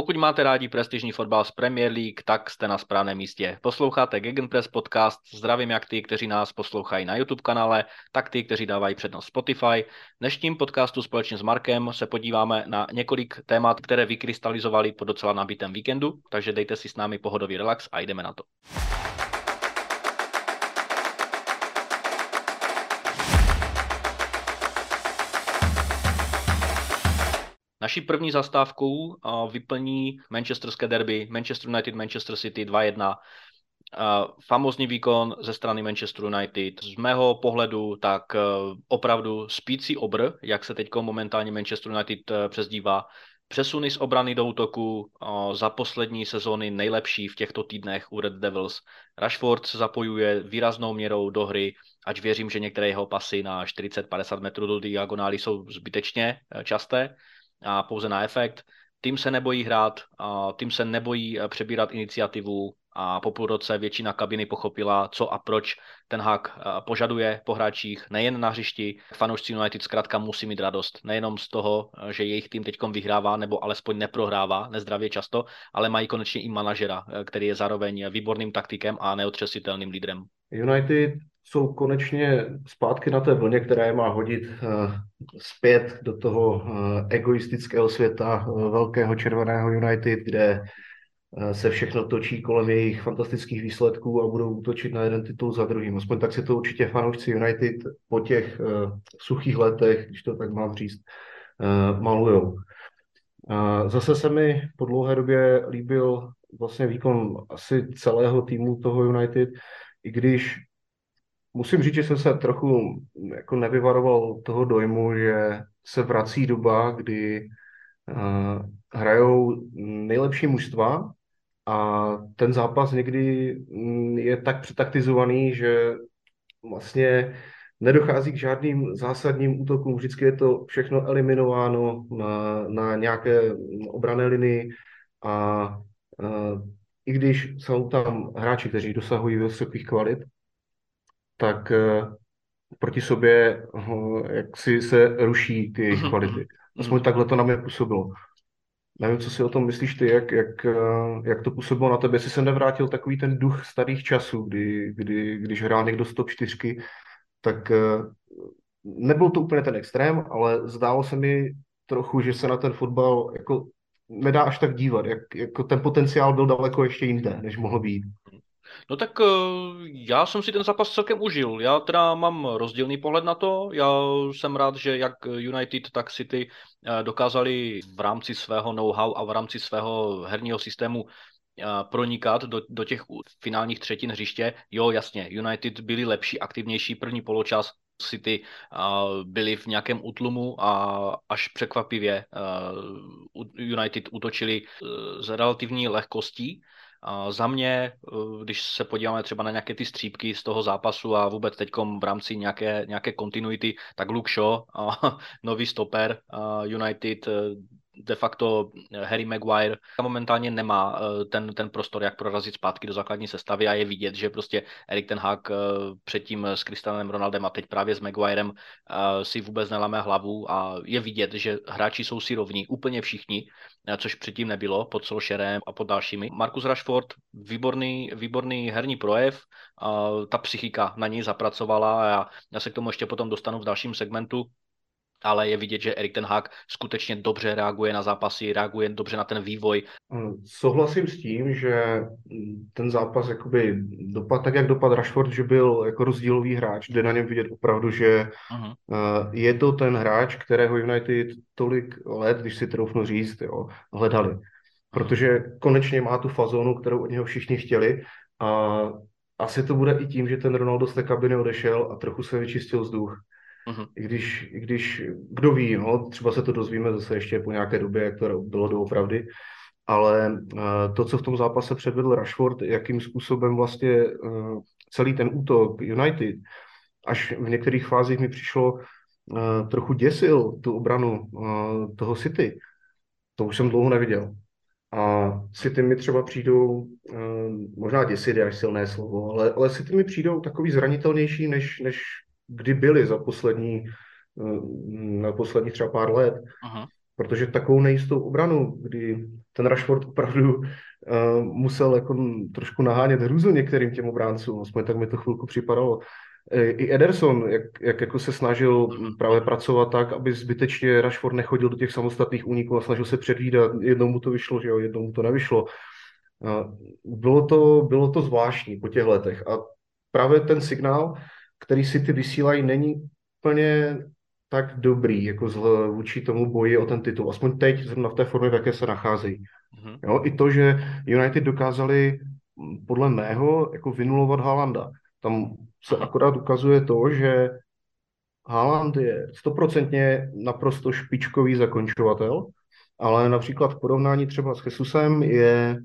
Pokud máte rádi prestižní fotbal z Premier League, tak jste na správném místě. Posloucháte Gegenpress podcast. Zdravím jak ty, kteří nás poslouchají na YouTube kanále, tak ty, kteří dávají přednost Spotify. V dnešním podcastu společně s Markem se podíváme na několik témat, které vykrystalizovali po docela nabitém víkendu, takže dejte si s námi pohodový relax a jdeme na to. Naší první zastávkou vyplní Manchesterské derby Manchester United, Manchester City 2-1. Famózní výkon ze strany Manchester United. Z mého pohledu tak e, opravdu spící obr, jak se teď momentálně Manchester United e, přezdívá. Přesuny z obrany do útoku za poslední sezóny nejlepší v těchto týdnech u Red Devils. Rashford se zapojuje výraznou měrou do hry, ať věřím, že některé jeho pasy na 40-50 metrů do diagonály jsou zbytečně e, časté a pouze na efekt. Tým se nebojí hrát, tým se nebojí eh, přebírat iniciativu a po půl roce většina kabiny pochopila, co a proč ten hák eh, požaduje po hráčích, nejen na hřišti. Fanoušci United zkrátka musí mít radost, nejenom z toho, eh, že jejich tým teď vyhrává nebo alespoň neprohrává nezdravě často, ale mají konečně i manažera, který je zároveň výborným taktikem a neotřesitelným lídrem. United jsou konečně zpátky na té vlně, která je má hodit zpět do toho egoistického světa velkého červeného United, kde se všechno točí kolem jejich fantastických výsledků a budou útočit na jeden titul za druhým. Aspoň tak si to určitě fanoušci United po těch uh, suchých letech, když to tak mám říct, uh, malujou. Uh, zase se mi po dlouhé době líbil vlastně výkon asi celého týmu toho United, i když musím říct, že jsem se trochu jako nevyvaroval toho dojmu, že se vrací doba, kdy uh, hrajou nejlepší mužstva a ten zápas někdy mm, je tak přetaktizovaný, že vlastně nedochází k žádným zásadním útokům. Vždycky je to všechno eliminováno na, na nějaké obrané linii a uh, i když jsou tam hráči, kteří dosahují vysokých kvalit, tak uh, proti sobě uh, jak si se ruší ty jejich mhm, kvality. Mhm, Aspoň mhm. takhle to na mě působilo. Nevím, co si o tom myslíš ty, jak, jak, uh, jak to působilo na tebe, jestli se nevrátil takový ten duch starých časů, kdy, kdy když hrál někdo z top 4, tak uh, nebyl to úplně ten extrém, ale zdálo se mi trochu, že se na ten fotbal jako nedá až tak dívat, jak, jako ten potenciál byl daleko ještě jinde, než mohl být. No tak eh, já jsem si ten zápas celkem užil. Já teda mám rozdílný pohled na to. Já jsem rád, že jak United, tak City eh, dokázali v rámci svého know-how a v rámci svého herního systému eh, pronikat do, do těch finálních třetin hřiště. Jo, jasně, United byli lepší, aktivnější první poločas, City byli v nějakém útlumu a až překvapivě United útočili s relativní lehkostí za mě, eh, když se podíváme třeba na nějaké ty střípky z toho zápasu a vůbec teď v rámci nějaké, nějaké kontinuity, tak Luke Shaw, nový stoper United, eh, de facto Harry Maguire momentálně nemá eh, ten, ten prostor, jak prorazit zpátky do základní sestavy a je vidět, že prostě Erik ten Hag předtím s Cristianem Ronaldem a teď právě s Maguirem si vůbec nelame hlavu a je vidět, že hráči jsou si rovní, úplně všichni Eh, což předtím nebylo pod Solšerem a pod dalšími. Markus Rashford, výborný, výborný herní projev, ta psychika na ní zapracovala a já, já se k tomu ještě potom dostanu v dalším segmentu, ale je vidět, že Erik ten Hag skutečně dobře reaguje na zápasy, reaguje dobře na ten vývoj. Souhlasím s tím, že ten zápas jakoby dopad, tak jak dopad Rashford, že byl jako rozdílový hráč, jde na něm vidět opravdu, že uh-huh. je to ten hráč, kterého United tolik let, když si troufnu říct, jo, hledali. Protože konečně má tu fazonu, kterou od něho všichni chtěli a asi to bude i tím, že ten Ronaldo z té kabiny odešel a trochu se vyčistil vzduch. Uh-huh. I, když, I když, kdo ví, no, třeba se to dozvíme zase ještě po nějaké době, jak to bylo doopravdy, ale uh, to, co v tom zápase předvedl Rashford, jakým způsobem vlastně uh, celý ten útok United, až v některých fázích mi přišlo uh, trochu děsil tu obranu toho City. To už jsem dlouho neviděl. A City mi třeba přijdou, možná děsit je až silné slovo, ale, ale City mi přijdou takový zranitelnější, než, než kdy byli za poslední, eh, na poslední třeba pár let. Aha. protože takovou nejistou obranu, kdy ten Rashford opravdu uh, musel jako trošku nahánět hrůzu některým těm obráncům, aspoň tak mi to chvilku připadalo. I Ederson, jak, jak jako se snažil právě pracovat tak, aby zbytečně Rashford nechodil do těch samostatných úniků a snažil se předvídat, jednou mu to vyšlo, že jo, jednou mu to nevyšlo. Bylo to, bylo to zvláštní po těch letech a právě ten signál, který si ty vysílají, není úplně tak dobrý, jako z, vůči tomu boji o ten titul. Aspoň teď, zrovna v té formě, v jaké se nacházejí. Mm-hmm. Jo, I to, že United dokázali podle mého jako vynulovat Haalanda. Tam se akorát ukazuje to, že Haaland je stoprocentně naprosto špičkový zakončovatel, ale například v porovnání třeba s Jesusem je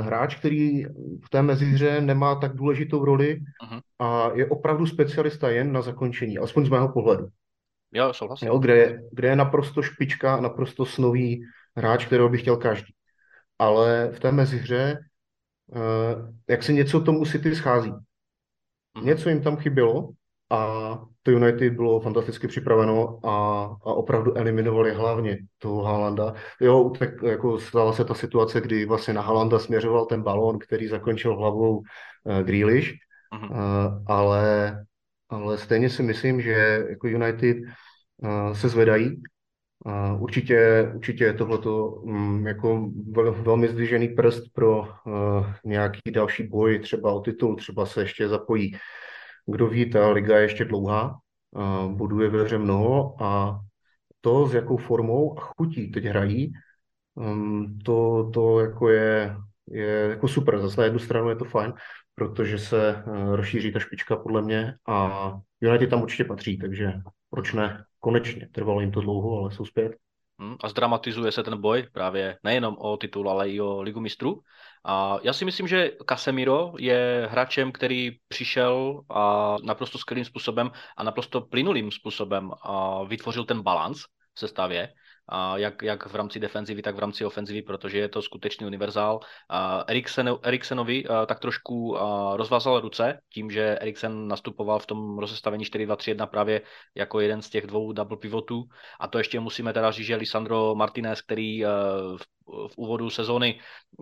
hráč, který v té mezihře nemá tak důležitou roli uh-huh. a je opravdu specialista jen na zakončení, alespoň z mého pohledu. Jo, souhlasím. Jo, kde, je, kde je naprosto špička, naprosto snový hráč, kterého by chtěl každý. Ale v té mezihře, eh, jak se něco tomu City schází. Mhm. Něco jim tam chybělo a to United bylo fantasticky připraveno a, a opravdu eliminovali hlavně toho Haalanda. Jo, tak jako stala se ta situace, kdy vlastně na Haalanda směřoval ten balón, který zakončil hlavou uh, Grealish, uh-huh. uh, ale, ale stejně si myslím, že jako United uh, se zvedají. Uh, určitě, určitě je tohleto um, jako vel, velmi zdvižený prst pro uh, nějaký další boj, třeba o titul, třeba se ještě zapojí kdo ví, ta liga je ještě dlouhá, buduje ve hře mnoho a to, s jakou formou a chutí teď hrají, um, to, to jako je, je jako super. Zase na jednu stranu je to fajn, protože se uh, rozšíří ta špička podle mě a United tam určitě patří, takže proč ne? Konečně. Trvalo jim to dlouho, ale jsou zpět. Hmm, a zdramatizuje se ten boj právě nejenom o titul, ale i o ligu mistrů. A já si myslím, že Casemiro je hráčem, který přišel a naprosto skvělým způsobem a naprosto plynulým způsobem a vytvořil ten balans v sestavě a jak, jak v rámci defenzivy, tak v rámci ofenzivy, protože je to skutečný univerzál. Eriksen, Eriksenovi tak trošku rozvázal ruce tím, že Eriksen nastupoval v tom rozestavení 4-2-3-1 právě jako jeden z těch dvou double pivotů. A to ještě musíme teda říct, že Lisandro Martinez, který v v úvodu sezóny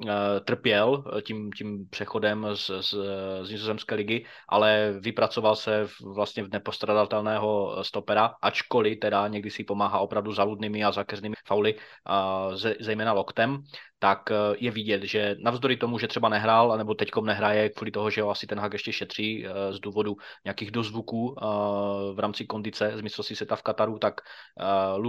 eh, trpěl eh, tím, tím přechodem z, z, z nizozemské ligy, ale vypracoval se v, vlastně v nepostradatelného stopera, ačkoliv teda někdy si pomáhá opravdu zaludnými a zakeřnými fauly, zejména loktem tak eh, je vidět, že navzdory tomu, že třeba nehrál, nebo teďkom nehraje kvůli toho, že ho asi ten hak ještě šetří eh, z důvodu nějakých dozvuků eh, v rámci kondice z mistrovství světa v Kataru, tak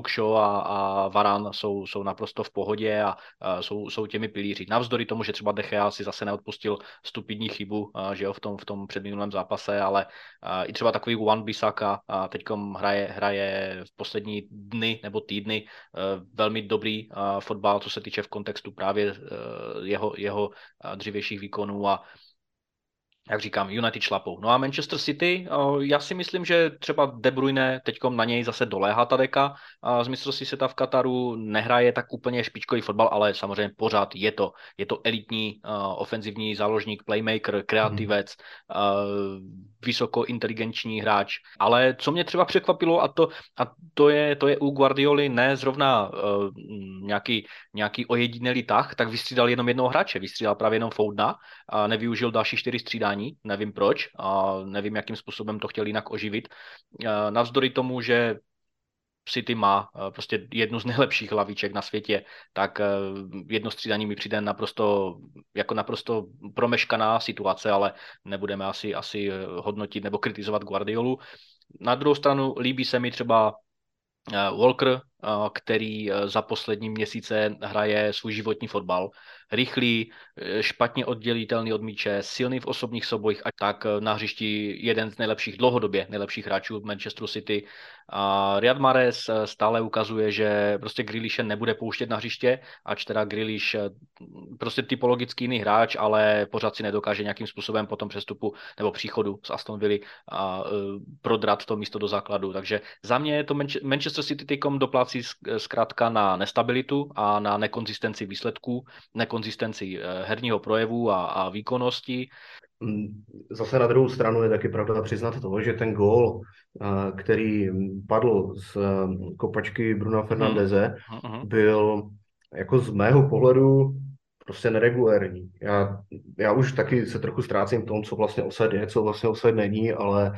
Shaw a, a Varan jsou, jsou naprosto v pohodě a jsou, jsou těmi pilíři. Navzdory tomu, že třeba Dechea si zase neodpustil stupidní chybu, že jo, v tom, v tom předminulém zápase, ale i třeba takový Juan Bisaka teďkom hraje, hraje v poslední dny nebo týdny velmi dobrý fotbal, co se týče v kontextu právě eh, jeho, jeho eh, dřívějších výkonů a jak říkám, United šlapou. No a Manchester City, já si myslím, že třeba De Bruyne teď na něj zase doléhá ta deka z mistrovství světa v Kataru, nehraje tak úplně špičkový fotbal, ale samozřejmě pořád je to, je to elitní ofenzivní záložník, playmaker, kreativec, mm. vysoko inteligenční hráč. Ale co mě třeba překvapilo, a to, a to, je, to je u Guardioli ne zrovna nějaký, nějaký ojedinelý tah, tak vystřídal jenom jednoho hráče, vystřídal právě jenom Foudna a nevyužil další čtyři střídání vysílání, nevím proč, a nevím, jakým způsobem to chtěl jinak oživit. Navzdory tomu, že City má prostě jednu z nejlepších hlaviček na světě, tak jedno střídání mi přijde naprosto, jako naprosto promeškaná situace, ale nebudeme asi, asi hodnotit nebo kritizovat Guardiolu. Na druhou stranu líbí se mi třeba Walker, který za poslední měsíce hraje svůj životní fotbal rychlý, eh, špatně oddělitelný od míče, silný v osobních soubojích a tak eh, na hřišti jeden z nejlepších, dlouhodobě nejlepších hráčů v Manchesteru City. A Riyad Mahrez eh, stále ukazuje, že prostě Grealishe nebude pouštět na hřiště, ač teda Grealish prostě typologicky jiný hráč, ale pořád si nedokáže nějakým způsobem po tom přestupu nebo příchodu z Aston Villa prodrat to místo do základu. Takže za mě je to Manchester City doplácí situací zkrátka na nestabilitu a na nekonzistenci výsledků, nekonzistenci herního projevu a, a výkonnosti. Mm, zase na druhou stranu je taky pravda přiznat to, že ten gól, který padl z kopačky Bruna Fernandeze, uh-huh. byl jako z mého pohledu prostě neregulérní. Já, já už taky se trochu ztrácím v tom, co vlastně osad je, co vlastně osad není, ale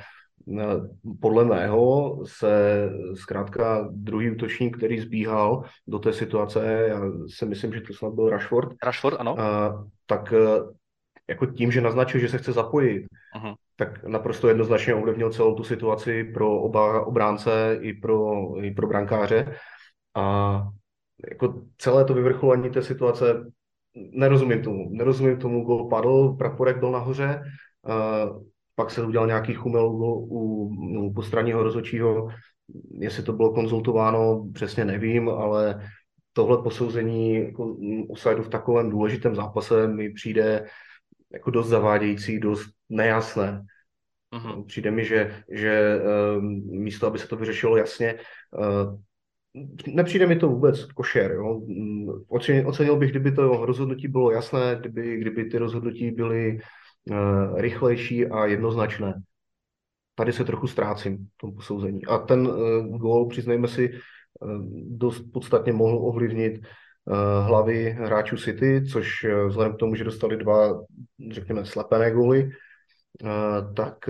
podle mého se zkrátka druhý útočník, který zbíhal do té situace, já si myslím, že to snad byl Rashford, Rashford ano. A, tak e, jako tím, že naznačil, že se chce zapojit, uh-huh. tak naprosto jednoznačně ovlivnil celou tu situaci pro oba obránce i pro, i pro brankáře. A jako celé to vyvrcholení té situace nerozumím tomu. Nerozumím tomu, gol padl, praporek byl nahoře, uh, pak se udělal nějaký chumel u, u, u postranního rozhodčího. Jestli to bylo konzultováno, přesně nevím, ale tohle posouzení jako, offsideu v takovém důležitém zápase mi přijde jako dost zavádějící, dost nejasné. Uh-huh. Přijde mi, že, že um, místo, aby se to vyřešilo jasně, uh, nepřijde mi to vůbec košer. Jo. Ocenil, ocenil bych, kdyby to rozhodnutí bylo jasné, kdyby, kdyby ty rozhodnutí byly uh, rychlejší a jednoznačné. Tady se trochu ztrácím v tom posouzení. A ten uh, gól, přiznejme si, uh, dost podstatně mohl ovlivnit hlavy hráčů City, což vzhledem k tomu, že dostali dva, řekněme, slepené góly, tak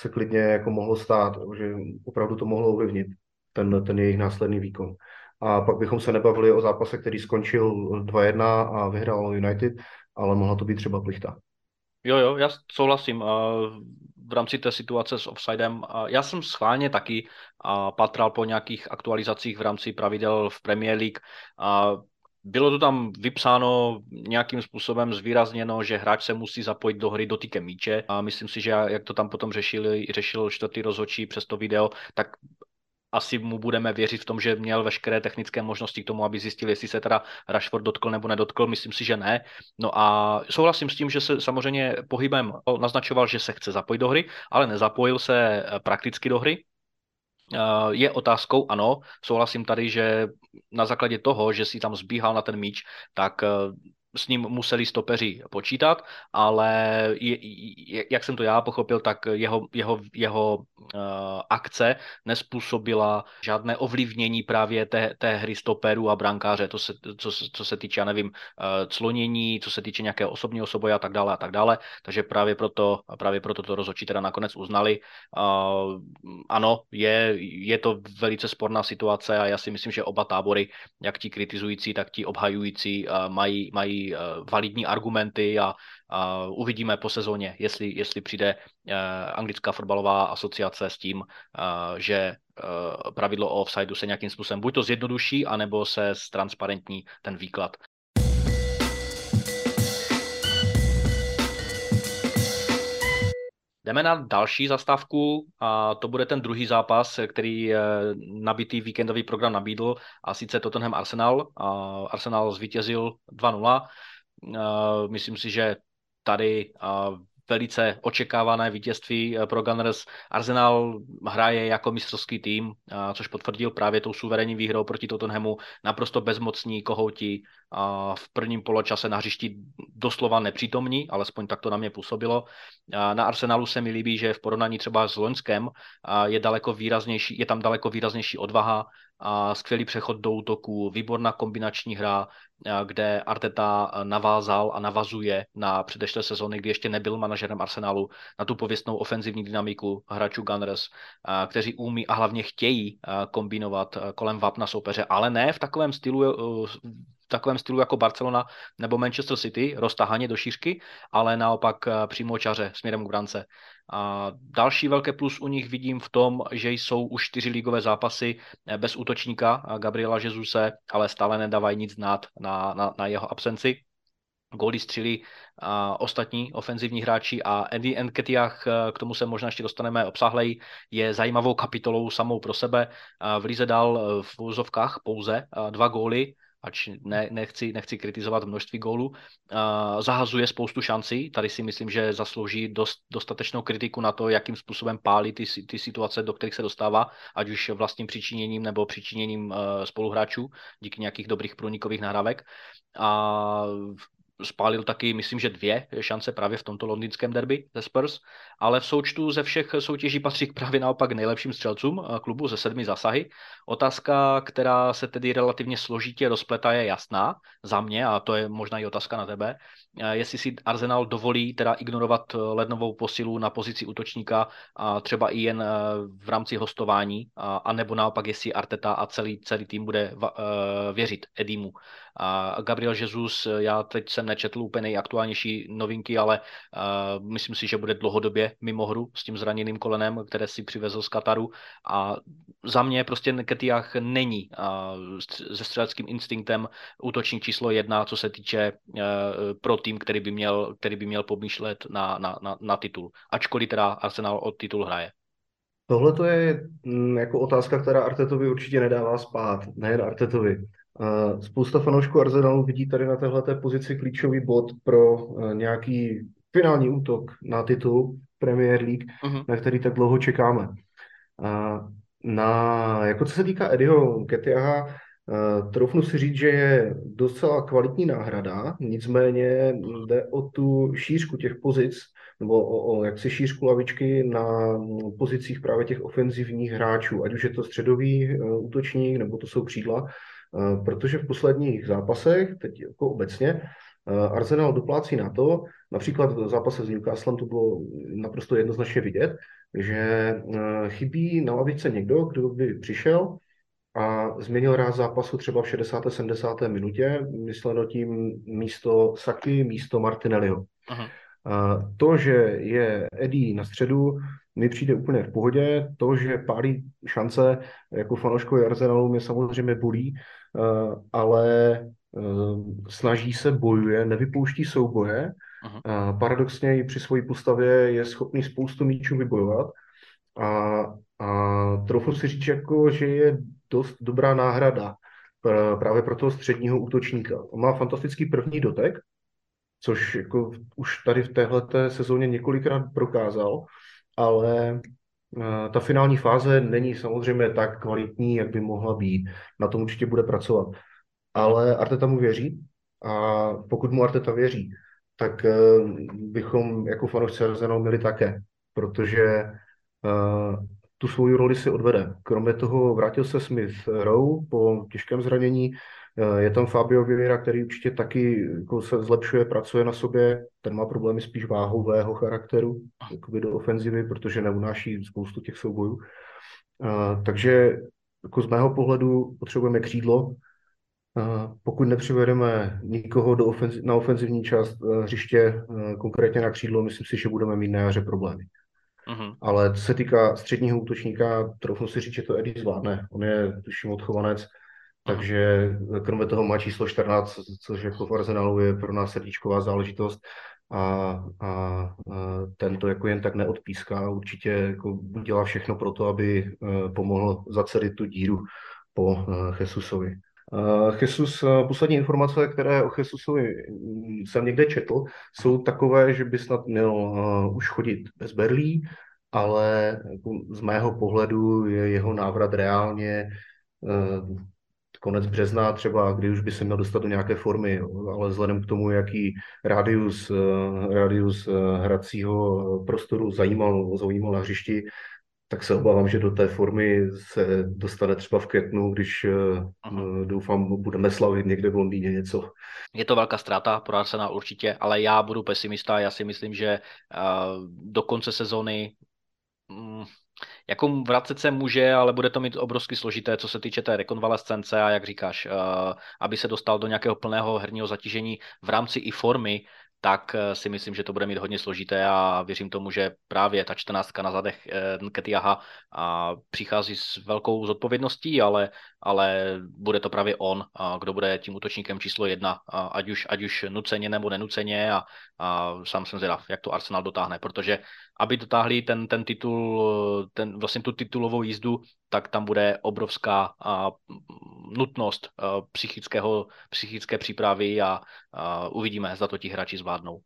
se klidně jako mohlo stát, že opravdu to mohlo ovlivnit ten, ten jejich následný výkon. A pak bychom se nebavili o zápase, který skončil 2-1 a vyhrál United, ale mohla to být třeba plichta. Jo, jo, já souhlasím. V rámci té situace s offsidem, já jsem schválně taky patral po nějakých aktualizacích v rámci pravidel v Premier League. Bylo to tam vypsáno nějakým způsobem zvýrazněno, že hráč se musí zapojit do hry dotykem míče a myslím si, že jak to tam potom řešili, řešil čtvrtý rozhodčí přes to video, tak asi mu budeme věřit v tom, že měl veškeré technické možnosti k tomu, aby zjistil, jestli se teda Rashford dotkl nebo nedotkl. Myslím si, že ne. No a souhlasím s tím, že se samozřejmě pohybem naznačoval, že se chce zapojit do hry, ale nezapojil se eh, prakticky do hry. Eh, je otázkou, ano, souhlasím tady, že na základě toho, že si tam zbíhal na ten míč, tak eh, s ním museli stopeři počítat, ale je, je, jak jsem to já pochopil, tak jeho, jeho, jeho uh, akce nespůsobila žádné ovlivnění právě té, té hry stoperů a brankáře, to se, co, co se týče, já nevím, uh, clonění, co se týče nějakého osobního soboje a tak dále a tak dále, takže právě proto, právě proto to rozhodčí teda nakonec uznali. Uh, ano, je, je to velice sporná situace a já si myslím, že oba tábory, jak ti kritizující, tak ti obhajující, uh, mají, mají Eh, validní argumenty a, a uvidíme po sezóně, jestli, jestli přijde eh, anglická fotbalová asociace s tím, eh, že pravidlo o offsideu se nějakým způsobem buď to zjednoduší, anebo se ztransparentní ten výklad. Jdeme na další zastávku a to bude ten druhý zápas, který nabitý víkendový program nabídl a sice Tottenham Arsenal. Arsenal zvítězil 2-0. Myslím si, že tady velice očekávané vítězství eh, pro Gunners. Arsenal hraje jako mistrovský tým, což potvrdil právě tou suverénní výhrou proti Tottenhamu. Naprosto bezmocní kohouti v prvním poločase na hřišti doslova nepřítomní, alespoň tak to na mě působilo. Na Arsenalu se mi líbí, že v porovnání třeba s Loňskem je, daleko výraznější, je tam daleko výraznější odvaha, a skvělý přechod do útoku, výborná kombinační hra, kde Arteta navázal a navazuje na předešlé sezóny, kdy ještě nebyl manažerem Arsenalu, na tu pověstnou ofenzivní dynamiku hráčů Gunners, kteří umí a hlavně chtějí kombinovat kolem vápna soupeře, ale ne v takovém stylu, v takovém stylu jako Barcelona nebo Manchester City, roztahaně do šířky, ale naopak přímo čaře směrem k brance. A další velké plus u nich vidím v tom, že jsou už čtyři ligové zápasy eh, bez útočníka Gabriela Jezuse, ale stále nedávají nic znát na, na, na jeho absenci. Góly střili a ostatní ofenzivní hráči a Andy Nketiah, eh, k tomu se možná ještě dostaneme obsahlej, je zajímavou kapitolou samou pro sebe. V Lize dal eh, v úzovkách pouze dva góly, ač ne, nechci, nechci kritizovat množství gólů, zahazuje spoustu šancí. Tady si myslím, že zaslouží dost, dostatečnou kritiku na to, jakým způsobem pálí ty, ty situace, do kterých se dostává, ať už vlastním přičiněním nebo přičiněním uh, spoluhráčů díky nějakých dobrých průnikových nahrávek. A spálil taky, myslím, že dvě šance právě v tomto londýnském derby ze Spurs, ale v součtu ze všech soutěží patří právě naopak nejlepším střelcům eh, klubu ze sedmi zásahy. Otázka, která se tedy relativně složitě rozpletá, je jasná za mě, a to je možná i otázka na tebe, eh, jestli si Arsenal dovolí teda ignorovat eh, lednovou posilu na pozici útočníka a třeba i jen v rámci hostování, a, a nebo naopak jestli Arteta a celý, celý tým bude věřit Edimu a Gabriel Jesus, já teď jsem nečetl úplně nejaktuálnější novinky, ale uh, myslím si, že bude dlouhodobě mimo hru s tím zraněným kolenem, které si přivezl z Kataru a za mě prostě Nketiah není uh, se střeleckým instinktem útočník číslo jedna, co se týče pro tým, který by měl, který by měl pomýšlet na, na, na, na titul. Ačkoliv teda Arsenal od titul hraje. Tohle to je mm, jako otázka, která Artetovi určitě nedává spát, nejen Artetovi. Spousta fanoušků Arsenalu vidí tady na téhle pozici klíčový bod pro eh, nějaký finální útok na titul Premier League, uh-huh. na který tak dlouho čekáme. Na, jako co se týká Eddieho Ketiaha, eh, troufnu si říct, že je docela kvalitní náhrada, nicméně jde o tu šířku těch pozic, nebo o, o jaksi šířku lavičky na pozicích právě těch ofenzivních hráčů, ať už je to středový eh, útočník, nebo to jsou křídla, protože v posledních zápasech, teď jako obecně, eh, Arsenal doplácí na to, například v zápase s Newcastlem to bylo naprosto jednoznačně vidět, že eh, chybí na lavice někdo, kdo by přišel a změnil ráz zápasu třeba v 60. 70. minutě, mysleno tím místo Saky, místo Martinelliho. Aha. To, že je Eddie na středu, mi přijde úplně v pohodě. To, že pálí šance jako fanouškovi Arsenalu, mě samozřejmě bolí, Eh, ale eh, snaží se, bojuje, nevypouští souboje. Aha. Paradoxně i při své postavě je schopný spoustu míčů vybojovat. A, a trochu si říct, jako, že je dost dobrá náhrada právě pro toho středního útočníka. On má fantastický první dotek, což jako už tady v téhle sezóně několikrát prokázal, ale Eh, ta finální fáze není samozřejmě tak kvalitní, jak by mohla být. Na tom určitě bude pracovat. Ale Arteta mu věří a pokud mu Arteta věří, tak eh, bychom jako fanoušci Arsenalu měli také, protože eh, tu svou roli si odvede. Kromě toho vrátil se Smith Rowe po těžkém zranění, je tam Fabio Vieira, který určitě taky jako se zlepšuje, pracuje na sobě. Ten má problémy spíš váhového charakteru jakoby do ofenzivy, protože neunáší spoustu těch soubojů. Uh, takže jako z mého pohledu potřebujeme křídlo. Uh, pokud nepřivedeme nikoho do ofenzi- na ofenzivní část hřiště, konkrétně na křídlo, myslím si, že budeme mít na jaře problémy. Uh-huh. Ale co se týká středního útočníka, troufnu si říct, že to Eddie zvládne. On je, tuším, odchovanec, takže kromě toho má číslo 14, což jako v Arsenalu je pro nás srdíčková záležitost a, a, a tento jako jen tak neodpíská. Určitě jako dělá všechno pro to, aby e, pomohl zacelit tu díru po e, Jesusovi. Jesus, e, poslední informace, které o Jesusovi jsem někde četl, jsou takové, že by snad měl už chodit bez berlí, ale jako z mého pohledu je jeho návrat reálně konec března třeba, kdy už by se měl dostat do nějaké formy, ale vzhledem k tomu, jaký rádius, eh, rádius eh, hracího prostoru zajímal, zajímal na hřišti, tak se obávám, že do té formy se dostane třeba v květnu, když Aha. Eh, doufám, budeme slavit někde v Londýně něco. Je to velká ztráta pro Arsenal určitě, ale já budu pesimista. Já si myslím, že do konce sezóny jako vracet se může, ale bude to mít obrovsky složité, co se týče té rekonvalescence a jak říkáš, uh, aby se dostal do nějakého plného herního zatížení v rámci i formy, tak uh, si myslím, že to bude mít hodně složité a věřím tomu, že právě ta 14 na zadech uh, Nketiaha přichází s velkou zodpovědností, ale ale bude to právě on, kdo bude tím útočníkem číslo jedna, ať už, ať už nuceně nebo nenuceně a, a sám jsem zvědav, jak to Arsenal dotáhne, protože aby dotáhli ten, ten titul, ten, vlastně tu titulovou jízdu, tak tam bude obrovská a, nutnost a, psychického, psychické přípravy a, a uvidíme, zda to ti hráči zvládnou.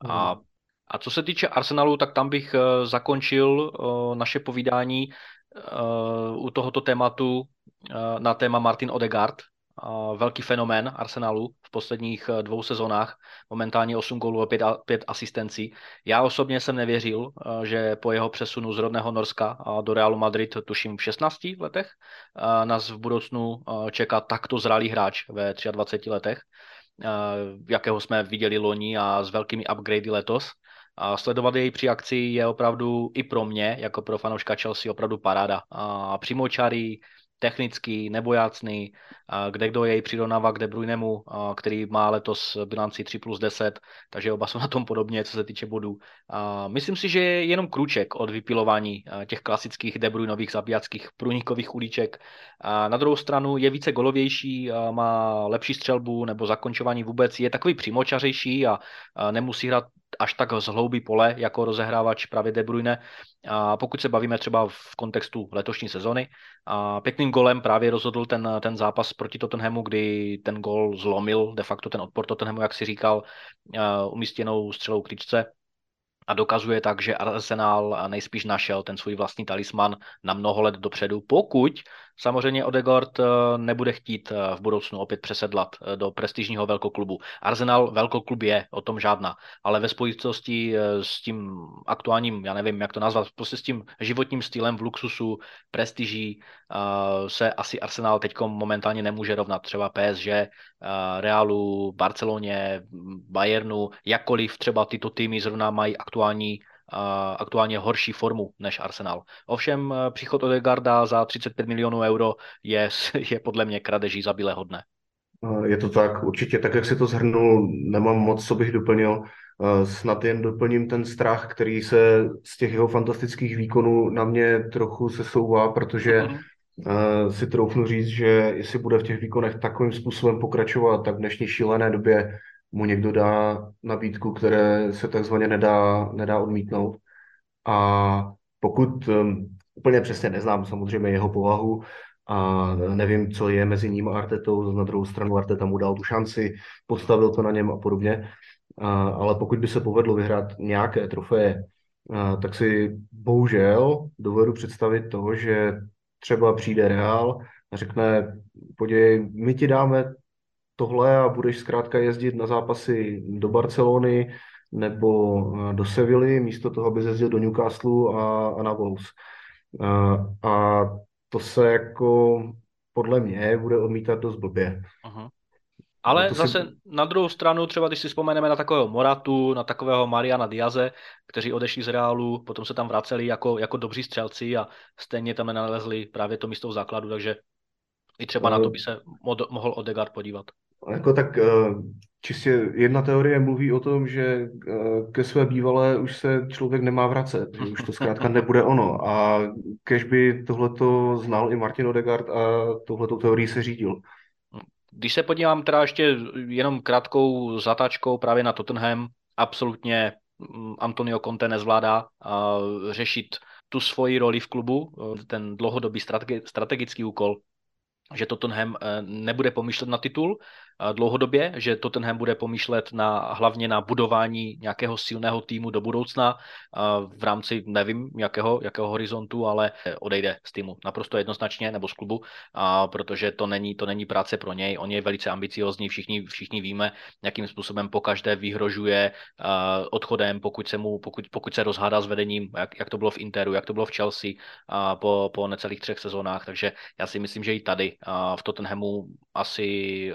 A, mhm. a co se týče Arsenalu, tak tam bych uh, zakončil uh, naše povídání uh, u tohoto tématu uh, na téma Martin Odegaard, velký fenomén Arsenalu v posledních eh, dvou sezónách, momentálně 8 gólů a 5, 5 asistencí. Já osobně jsem nevěřil, eh, že po jeho přesunu z rodného Norska do Realu Madrid, tuším v 16 letech, eh, nás v budoucnu čeká takto zralý hráč ve 23 letech, jakého jsme viděli loni a s velkými upgradey letos. A sledovat jej při akci je opravdu i pro mě, jako pro fanouška Chelsea, opravdu paráda. A přímočarý, technický, nebojácný, kde kdo jej přirovnává k De Bruynemu, který má letos bilanci 3 plus 10, takže oba jsou na tom podobně, co se týče bodů. Myslím si, že je jenom kruček od vypilování těch klasických De Bruynových zabíjackých průnikových ulíček. Na druhou stranu je více golovější, má lepší střelbu nebo zakončování vůbec, je takový přímočařejší a nemusí hrát až tak z hlouby pole jako rozehrávač právě De Bruyne. A pokud se bavíme třeba v kontextu letošní sezony, a pěkným golem právě rozhodl ten, ten zápas proti Tottenhamu, kdy ten gol zlomil de facto ten odpor Tottenhamu, jak si říkal, umístěnou střelou kličce a dokazuje tak, že Arsenal nejspíš našel ten svůj vlastní talisman na mnoho let dopředu, pokud Samozřejmě Odegaard eh, nebude chtít eh, v budoucnu opět přesedlat eh, do prestižního velkoklubu. Arsenal velkoklub je, o tom žádná, ale ve spojitosti s tím aktuálním, já nevím, jak to nazvat, prostě s tím životním stylem v luxusu, prestiží se asi Arsenal teď momentálně nemůže rovnat. Třeba PSG, Realu, Barceloně, Bayernu, jakkoliv třeba tyto týmy zrovna mají aktuální aktuálně horší formu než Arsenal. Ovšem eh, příchod Odegarda za 35 milionů euro je, je podle mě kradeží za hodné. Je to tak, určitě tak, jak si to zhrnul, nemám moc, co bych doplnil. Eh, snad jen doplním ten strach, který se z těch jeho fantastických výkonů na mě trochu sesouvá, protože uh-huh. si troufnu říct, že jestli bude v těch výkonech takovým způsobem pokračovat, tak v dnešní šílené době mu někdo dá nabídku, které se takzvaně nedá, nedá odmítnout. A pokud um, úplně přesně neznám samozřejmě jeho povahu a nevím, co je mezi ním a Artetou, na druhou stranu Arteta mu dal tu šanci, postavil to na něm a podobně, a, ale pokud by se povedlo vyhrát nějaké trofeje, a, tak si bohužel dovedu představit to, že třeba přijde Real a řekne, podívej, my ti dáme tohle a budeš zkrátka jezdit na zápasy do Barcelony nebo eh, do Sevilly, místo toho, aby jezdil do Newcastle a, a na Wolves. A, a to se jako podle mě bude odmítat dost blbě. Aha. Ale to zase si... na druhou stranu, třeba když si vzpomeneme na takového Moratu, na takového Mariana Diaze, kteří odešli z Reálu, potom se tam vraceli jako, jako dobří střelci a stejně tam nenalezli právě to místo v základu, takže i třeba no, na to by se mohl Odegaard podívat. Jako tak eh, čistě jedna teorie mluví o tom, že eh, ke své bývalé už se člověk nemá vracet, že už to zkrátka nebude ono. A kež by tohleto znal i Martin Odegaard a tohleto teorii se řídil. Když se podívám teda ještě jenom krátkou zatáčkou právě na Tottenham, absolutně mm, Antonio Conte nezvládá řešit tu svoji roli v klubu, eh, ten dlouhodobý strategický úkol, že Tottenham nebude pomýšlet na titul, dlouhodobě, že Tottenham bude pomýšlet na, hlavně na budování nějakého silného týmu do budoucna v rámci, nevím, jakého, jakého horizontu, ale odejde z týmu naprosto jednoznačně nebo z klubu, protože to není, to není práce pro něj. On je velice ambiciozní, všichni, všichni víme, jakým způsobem pokaždé vyhrožuje odchodem, pokud se, mu, pokud, pokud se rozhádá s vedením, jak, jak to bylo v Interu, jak to bylo v Chelsea po, po necelých třech sezónách, takže já si myslím, že i tady v Tottenhamu asi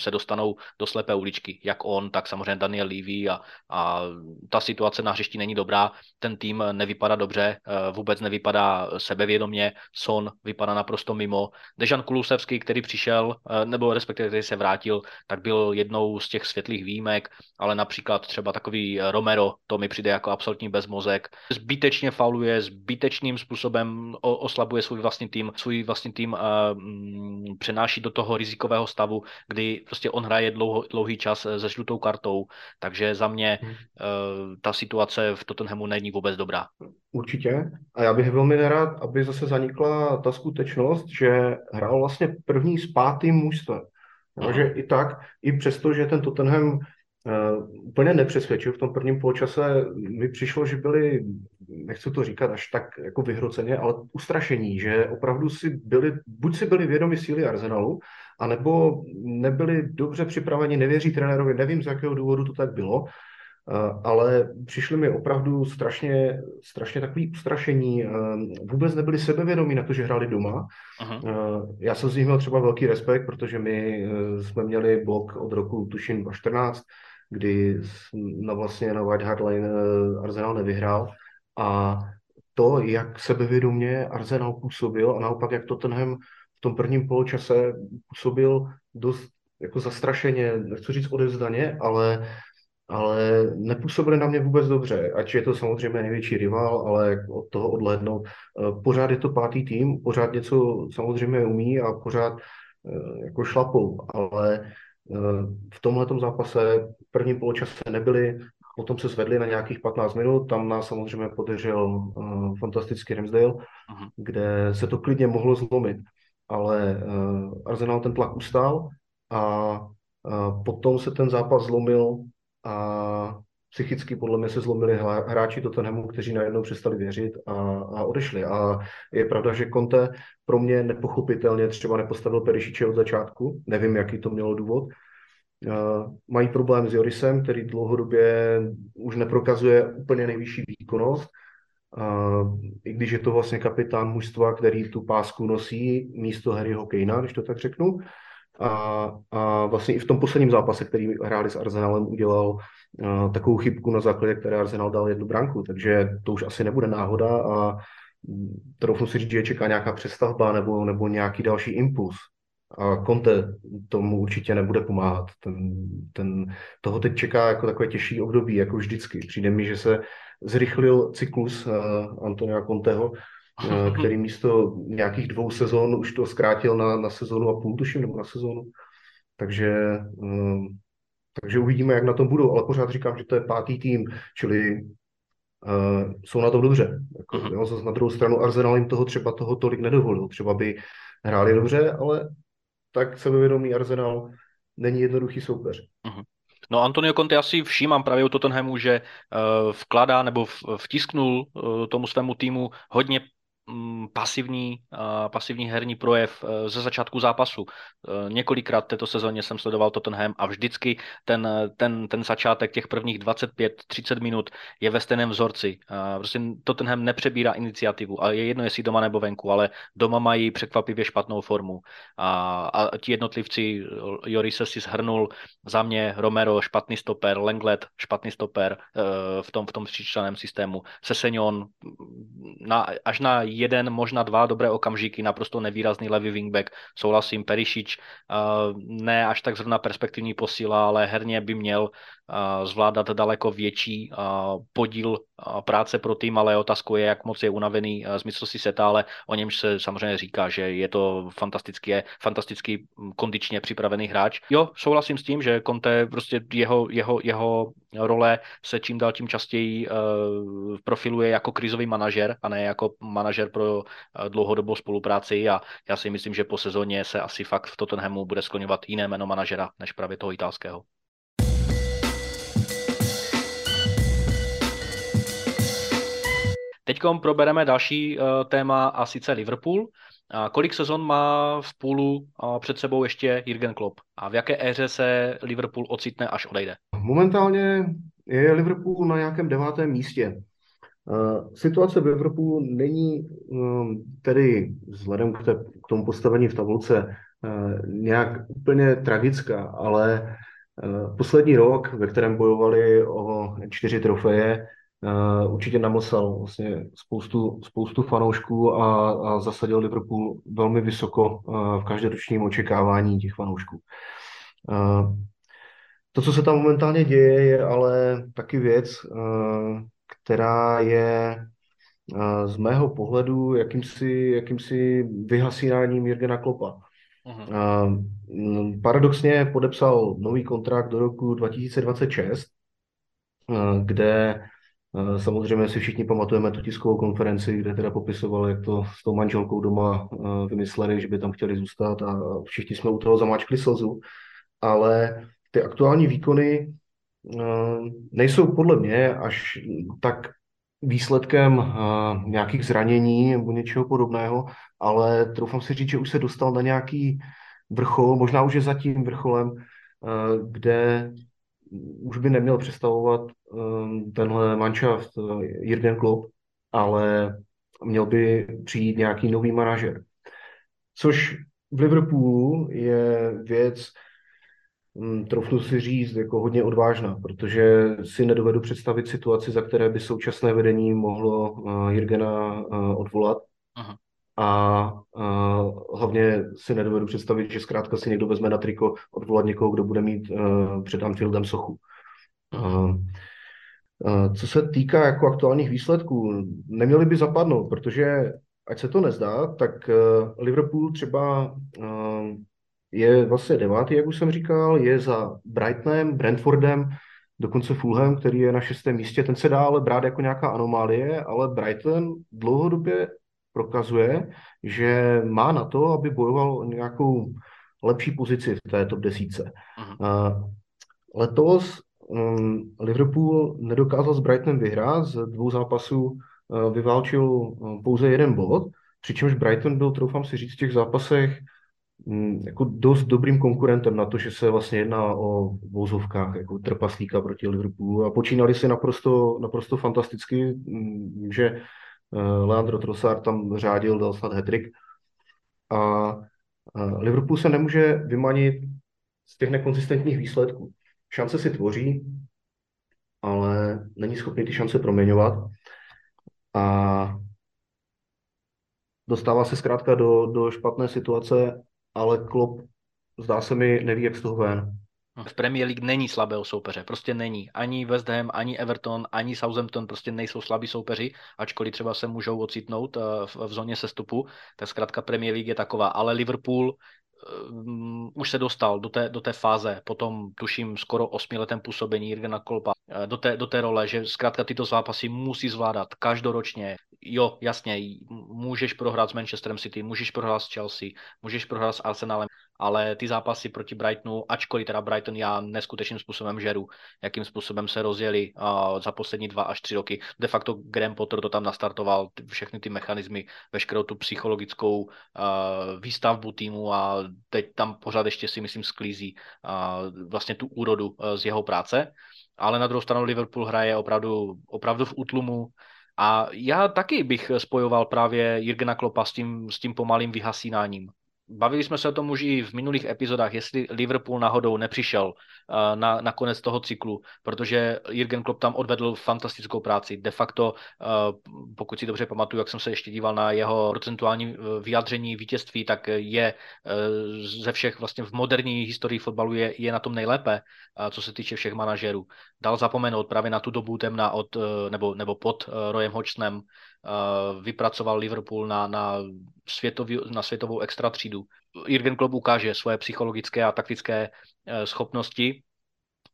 se dostanou do slepé uličky. Jak on, tak samozřejmě Daniel Levy a, a ta situace na hřišti není dobrá. Ten tým nevypadá dobře, vůbec nevypadá sebevědomě. Son vypadá naprosto mimo. Dejan Kulusevský, který přišel, nebo respektive který se vrátil, tak byl jednou z těch světlých výjimek, ale například třeba takový Romero, to mi přijde jako absolutní bezmozek. Zbytečně fauluje, zbytečným způsobem oslabuje svůj vlastní tým, svůj vlastní tým uh, přenáší do toho rizikového stavu, kdy prostě on hraje dlouho, dlouhý čas se žlutou kartou, takže za mě uh, ta situace v Tottenhamu není vůbec dobrá. Určitě. A já bych velmi nerad, aby zase zanikla ta skutečnost, že hrál vlastně první s pátým mužstvem. No, že i tak, i přesto, že ten Tottenham uh, úplně nepřesvědčil v tom prvním poločase, mi přišlo, že byli, nechci to říkat až tak jako vyhroceně, ale ustrašení, že opravdu si byli, buď si byli vědomi síly Arsenalu, anebo nebyli dobře připraveni, nevěří trenérovi, nevím z jakého důvodu to tak bylo, ale přišli mi opravdu strašně, strašně takový ustrašení. Vůbec nebyli sebevědomí na to, že hráli doma. Aha. Já jsem z nich měl třeba velký respekt, protože my jsme měli blok od roku tuším 2014, kdy na vlastně na White Hart Lane Arsenal nevyhrál. A to, jak sebevědomě Arsenal působil a naopak, jak Tottenham tom prvním poločase působil dost jako zastrašeně, nechci říct odevzdaně, ale ale nepůsobili na mě vůbec dobře, ať je to samozřejmě největší rival, ale od toho odhlednout. Eh, pořád je to pátý tým, pořád něco samozřejmě umí a pořád eh, jako šlapou, ale eh, v tomhle zápase první poločase nebyli, potom se zvedli na nějakých 15 minut, tam nás samozřejmě podařil fantastický Ramsdale, uh-huh. kde se to klidně mohlo zlomit, ale Arsenal ten tlak ustál a potom se ten zápas zlomil a psychicky podle mě se zlomili hráči Tottenhamu, kteří najednou přestali věřit a, a odešli. A je pravda, že Conte pro mě nepochopitelně třeba nepostavil Perišiče od začátku, nevím, jaký to mělo důvod. Uh, mají problém s Jorisem, který dlouhodobě už neprokazuje úplně nejvyšší výkonnost, uh, i když je to vlastně kapitán mužstva, který tu pásku nosí místo Harryho Kejna, když to tak řeknu. A, a vlastně i v tom posledním zápase, který hráli s Arsenalem, udělal uh, takovou chybku, na základě které Arsenal dal jednu branku, takže to už asi nebude náhoda a troufnu si říct, že čeká nějaká přestavba nebo, nebo nějaký další impuls. A Conte tomu určitě nebude pomáhat. Ten, ten, toho teď čeká jako takové těžší období, jako vždycky. Přijde mi, že se zrychlil cyklus uh, Antonia Conteho, Eh, který místo nějakých dvou sezon už to zkrátil na, na sezonu a půl, tuším, nebo na sezonu. Takže, eh, takže uvidíme, jak na tom budou, ale pořád říkám, že to je pátý tým, čili uh, jsou na tom dobře. Jako, uh-huh. jo, na druhou stranu Arsenal jim toho třeba toho tolik nedovolil. Třeba by hráli dobře, ale tak sebevědomý Arsenal není jednoduchý soupeř. Uh-huh. No Antonio Conte asi všímám právě u Tottenhamu, že uh, vkládá nebo vtisknul uh, tomu svému týmu hodně pasivní, pasivní herní projev e, ze začátku zápasu. E, několikrát této sezóně jsem sledoval Tottenham a vždycky ten, ten, ten začátek těch prvních 25-30 minut je ve stejném vzorci. Prostě Tottenham nepřebírá iniciativu a je jedno, jestli doma nebo venku, ale doma mají překvapivě špatnou formu. A, a ti jednotlivci, Jorise si zhrnul za mě Romero špatný stoper, Lenglet špatný stoper e, v tom, v tom tříčleném systému, Sesenion na, až na jeden, možná dva dobré okamžiky, naprosto nevýrazný levý wingback, souhlasím, Perišič, ne až tak zrovna perspektivní posila, ale herně by měl zvládat daleko větší podíl práce pro tým, ale otázkou je, jak moc je unavený z mistrovství seta, ale o němž se samozřejmě říká, že je to fantastický, fantasticky kondičně připravený hráč. Jo, souhlasím s tím, že Conte prostě jeho, jeho, jeho role se čím dál tím častěji uh, profiluje jako krizový manažer a ne jako manažer pro uh, dlouhodobou spolupráci a já si myslím, že po sezóně se asi fakt v Tottenhamu bude skloňovat jiné jméno manažera než právě toho italského. Teď probereme další uh, téma a sice Liverpool. A kolik sezon má v půlu před sebou ještě Jürgen Klopp? A v jaké éře se Liverpool ocitne, až odejde? Momentálně je Liverpool na nějakém devátém místě. Uh, situace v Liverpoolu není um, tedy vzhledem k, té, k tomu postavení v tabulce nějak úplně tragická, ale poslední rok, ve kterém bojovali o čtyři trofeje, určitě namlsal vlastně spoustu, spoustu fanoušků a, a zasadil Liverpool velmi vysoko v každoročním očekávání těch fanoušků. To, co se tam momentálně děje, je ale taky věc, která je z mého pohledu jakýmsi, jakýmsi vyhasínáním Jirgena Klopa. Uh-huh. Paradoxně podepsal nový kontrakt do roku 2026, kde samozřejmě si všichni pamatujeme tu tiskovou konferenci, kde teda popisoval, jak to s tou manželkou doma vymysleli, že by tam chtěli zůstat a všichni jsme u toho zamáčkli slzu. Ale ty aktuální výkony nejsou podle mě až tak výsledkem nějakých zranění nebo něčeho podobného, ale troufám si říct, že už se dostal na nějaký vrchol, možná už je za tím vrcholem, kde už by neměl představovat um, tenhle manšaft uh, Jürgen Klopp, ale měl by přijít nějaký nový manažer. Což v Liverpoolu je věc, troufnu si říct, jako hodně odvážná, protože si nedovedu představit situaci, za které by současné vedení mohlo uh, Jirgena uh, odvolat. Aha. A uh, hlavně si nedovedu představit, že zkrátka si někdo vezme na triko odvolat někoho, kdo bude mít uh, před Anfieldem sochu. Uh, co se týká jako aktuálních výsledků, neměli by zapadnout, protože ať se to nezdá, tak Liverpool třeba je vlastně devátý, jak už jsem říkal, je za Brightonem, Brentfordem, dokonce Fulham, který je na šestém místě. Ten se dá ale brát jako nějaká anomálie, ale Brighton dlouhodobě prokazuje, že má na to, aby bojoval o nějakou lepší pozici v té top desíce. Uh, letos um, Liverpool nedokázal s Brightonem vyhrát, z dvou zápasů uh, vyválčil uh, pouze jeden bod, přičemž Brighton byl, troufám si říct, v těch zápasech Mm, jako dost dobrým konkurentem na to, že se vlastně jedná o vozovkách, jako trpaslíka proti Liverpoolu a počínali si naprosto, naprosto fantasticky, mm, že eh, Leandro Trossard tam řádil, dal snad hetrik a Liverpool se nemůže vymanit z těch nekonzistentních výsledků. Šance si tvoří, ale není schopný ty šance proměňovat a dostává se zkrátka do, do špatné situace ale Klopp zdá se mi neví, jak z toho ven. V Premier League není slabého soupeře, prostě není. Ani West Ham, ani Everton, ani Southampton prostě nejsou slabí soupeři, ačkoliv třeba se můžou ocitnout eh, v, zóně sestupu, tak zkrátka Premier League je taková. Ale Liverpool um, už se dostal do té, do té fáze, potom tuším skoro osmiletém působení Jirgena Kolpa, eh, do té, do té role, že zkrátka tyto zápasy musí zvládat každoročně. Jo, jasně, můžeš prohrát s Manchesterem City, můžeš prohrát s Chelsea, můžeš prohrát s Arsenalem, ale ty zápasy proti Brightonu, ačkoliv teda Brighton já neskutečným způsobem žeru, jakým způsobem se rozjeli za poslední dva až tři roky. De facto Graham Potter to tam nastartoval, všechny ty mechanismy, veškerou tu psychologickou výstavbu týmu a teď tam pořád ještě si myslím sklízí vlastně tu úrodu uh, z jeho práce. Ale na druhou stranu Liverpool hraje opravdu, opravdu v útlumu, a já taky bych spojoval právě Jirgena Klopa s tím, s tím pomalým vyhasínáním. Bavili jsme se o tom už i v minulých epizodách, jestli Liverpool náhodou nepřišel uh, na, na konec toho cyklu, protože Jürgen Klopp tam odvedl fantastickou práci. De facto, uh, pokud si dobře pamatuju, jak jsem se ještě díval na jeho procentuální uh, vyjádření vítězství, tak je ze všech vlastně v moderní historii fotbalu je, je na tom nejlépe, co se týče všech manažerů. Dal zapomenout právě na tu dobu temna od, nebo, nebo pod Royem Hodgsonem, Eh, vypracoval Liverpool na, na, světový, na světovou extra třídu. Jürgen Klopp ukáže svoje psychologické a taktické eh, schopnosti,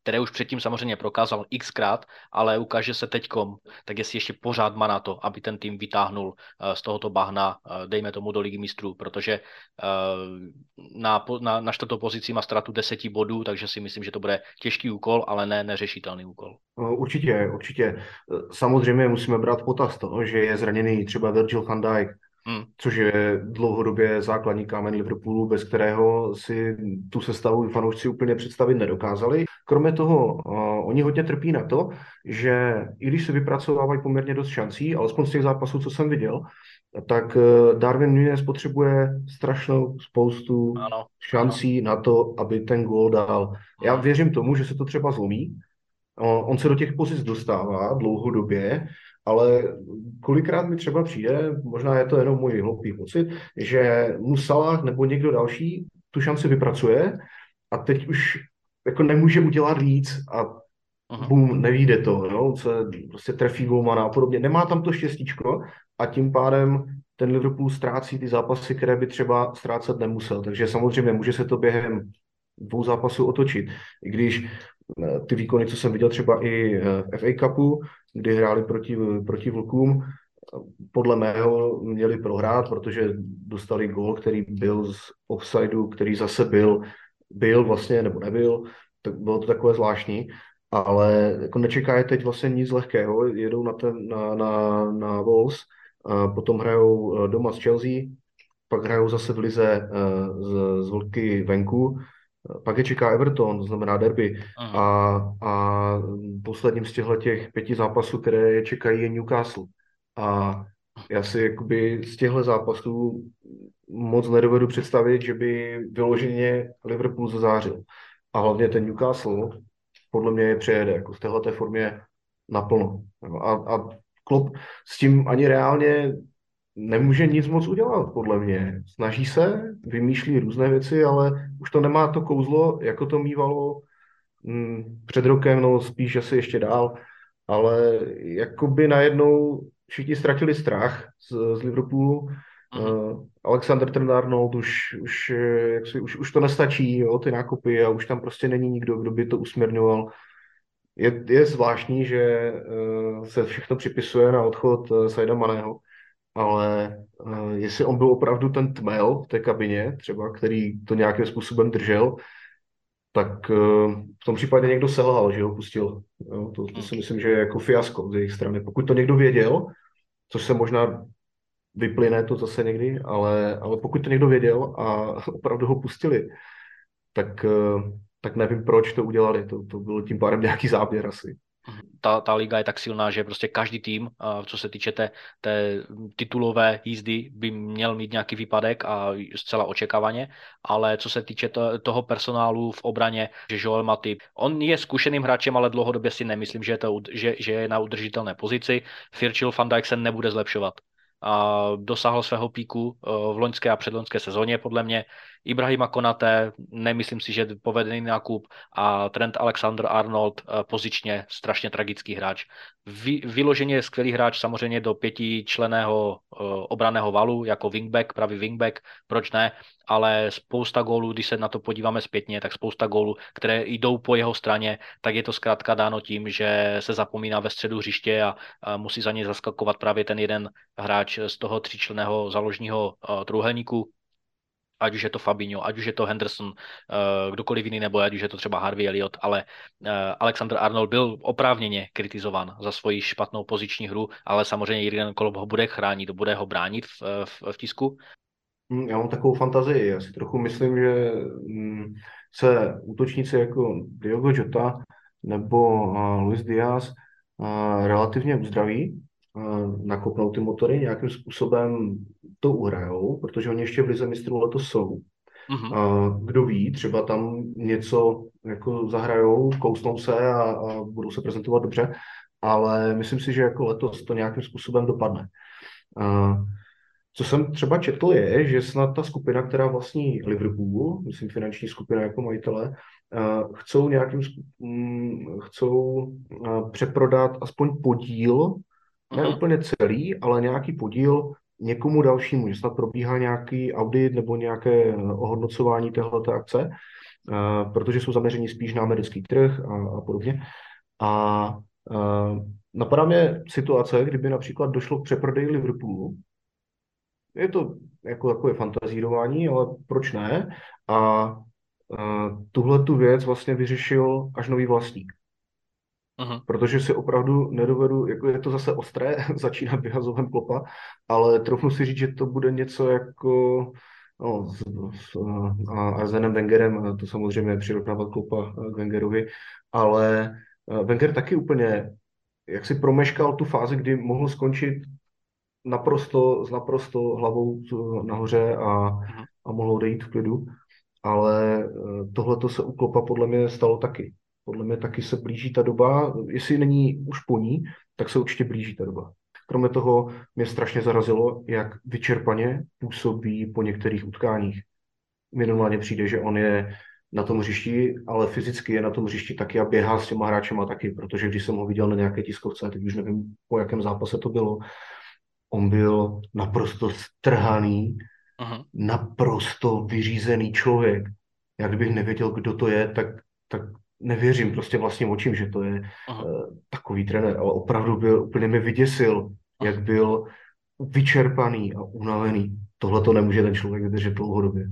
které už předtím samozřejmě prokázal xkrát, ale ukáže se teďkom, tak jestli ještě pořád má na to, aby ten tým vytáhnul eh, z tohoto bahna, dejme tomu do ligy mistrů, protože na, na, na čtvrtou pozici má ztrátu deseti bodů, takže si myslím, že to bude těžký úkol, ale ne neřešitelný úkol. Určitě, určitě. Samozřejmě musíme brát potaz to, že je zraněný třeba Virgil van Dijk, hmm. což je dlouhodobě základní kámen Liverpoolu, bez kterého si tu sestavu fanoušci úplně představit nedokázali. Kromě toho, uh, oni hodně trpí na to, že i když se vypracovávají poměrně dost šancí, alespoň z těch zápasů, co jsem viděl, tak Darwin Nunes potřebuje strašnou spoustu ano, šancí ano. na to, aby ten gól dal. Já věřím tomu, že se to třeba zlomí, On se do těch pozic dostává dlouhodobě, ale kolikrát mi třeba přijde, možná je to jenom můj hloupý pocit, že mu Salah nebo někdo další tu šanci vypracuje a teď už jako nemůže udělat víc a Aha. bum, nevíde to, no, se prostě trefí golmana a podobně. Nemá tam to štěstíčko a tím pádem ten Liverpool ztrácí ty zápasy, které by třeba ztrácet nemusel. Takže samozřejmě může se to během dvou zápasů otočit. I když Eh, ty výkony, co jsem viděl třeba i eh, v FA Cupu, kdy hráli proti, proti Vlkům, podle mého měli prohrát, protože dostali gol, který byl z offsideu, který zase byl, byl vlastně nebo nebyl, tak bylo to takové zvláštní, ale jako nečeká je teď vlastně nic lehkého, jedou na, ten, na, na, na Wolves, a potom hrajou eh, doma s Chelsea, pak hrajou zase v lize z, z Vlky venku, pak je čeká Everton, to znamená derby. A, a posledním z těchto těch pěti zápasů, které je čekají, je Newcastle. A já si jakoby z těchto zápasů moc nedovedu představit, že by vyloženě Liverpool zazářil. A hlavně ten Newcastle podle mě je přejede jako v této formě naplno. A, a Klopp s tím ani reálně nemůže nic moc udělat, podle mě. Snaží se, vymýšlí různé věci, ale už to nemá to kouzlo, jako to mývalo mm, před rokem, no spíš asi ještě dál, ale jakoby najednou všichni ztratili strach z, z Liverpoolu. Uh, Alexander Trent-Arnold už, už, jak si, už, už to nestačí, jo, ty nákupy a už tam prostě není nikdo, kdo by to usměrňoval. Je, je zvláštní, že uh, se všechno připisuje na odchod uh, Saida Maného, ale uh, jestli on byl opravdu ten tmel v té kabině, třeba, který to nějakým způsobem držel, tak uh, v tom případě někdo selhal, že ho pustil. Jo, to, to si myslím, že je jako fiasko z jejich strany. Pokud to někdo věděl, což se možná vyplyne to zase někdy, ale, ale pokud to někdo věděl a opravdu ho pustili, tak, uh, tak nevím, proč to udělali. To, to byl tím pádem nějaký záběr asi ta, ta liga je tak silná, že prostě každý tým, co se týče té, té titulové jízdy, by měl mít nějaký výpadek a zcela očekávaně, ale co se týče to, toho personálu v obraně, že Joel Matip, on je zkušeným hráčem, ale dlouhodobě si nemyslím, že je, to, že, že je na udržitelné pozici. Virgil van Dijk se nebude zlepšovat a dosáhl svého píku v loňské a předloňské sezóně podle mě. Ibrahima Konate, nemyslím si, že povedený nákup a Trent Alexander Arnold eh, pozičně strašně tragický hráč. Vy, vyloženě skvělý hráč samozřejmě do pětičleného uh, obraného valu jako wingback, pravý wingback, proč ne, ale spousta gólů, když se na to podíváme zpětně, tak spousta gólů, které jdou po jeho straně, tak je to zkrátka dáno tím, že se zapomíná ve středu hřiště a, musí za ně zaskakovat právě ten jeden hráč z toho tříčleného založního uh, trůhelníku, ať už je to Fabinho, ať už je to Henderson, uh, kdokoliv jiný, nebo ať už je to třeba Harvey Elliott, ale uh, Alexander Arnold byl oprávněně kritizován za svoji špatnou poziční hru, ale samozřejmě Jürgen Klopp ho bude chránit, bude ho bránit v, v, v tisku. Hmm, já mám takovou fantazii, já si trochu myslím, že mm, se útočníci jako Diogo Jota nebo Luis Diaz relativně uzdraví, nakopnou ty motory, nějakým způsobem to uhrajou, protože oni ještě v Lize mistrů letos jsou. Uh-huh. Kdo ví, třeba tam něco jako zahrajou, kousnou se a, a budou se prezentovat dobře, ale myslím si, že jako letos to nějakým způsobem dopadne. Uh, co jsem třeba četl je, že snad ta skupina, která vlastní Liverpool, myslím finanční skupina jako majitele, chcou nějakým um, chcou přeprodat aspoň podíl ne uh-huh. úplně celý, ale nějaký podíl někomu dalšímu, že snad probíhá nějaký audit nebo nějaké eh, ohodnocování téhleté akce, uh, protože jsou zaměření spíš na americký trh a, a podobně. A uh, napadá mě situace, kdyby například došlo k přeprodeji Liverpoolu. Je to jako takové fantazírování, ale proč ne? A uh, tuhle tu věc vlastně vyřešil až nový vlastník. Uh-huh. Protože si opravdu nedovedu, jako je to zase ostré, začínat vyhazovem klopa, ale trochu si říct, že to bude něco jako no, s, s Arzenem Wengerem, to samozřejmě přirovnávat klopa k Wengerovi, ale Wenger taky úplně jak si promeškal tu fázi, kdy mohl skončit naprosto, s naprosto hlavou nahoře a, uh-huh. a mohl odejít v klidu, ale tohle to se u klopa podle mě stalo taky podle mě taky se blíží ta doba, jestli není už po ní, tak se určitě blíží ta doba. Kromě toho mě strašně zarazilo, jak vyčerpaně působí po některých utkáních. Mně normálně přijde, že on je na tom hřišti, ale fyzicky je na tom hřišti taky a běhá s těma hráčema taky, protože když jsem ho viděl na nějaké tiskovce, teď už nevím, po jakém zápase to bylo, on byl naprosto strhaný, Aha. naprosto vyřízený člověk. Já kdybych nevěděl, kdo to je, tak, tak nevěřím prostě vlastním očím, že to je Aha. uh, takový trenér, ale opravdu byl, úplně mi vyděsil, Aha. jak byl vyčerpaný a unavený. Tohle to nemůže ten člověk vydržet dlouhodobě.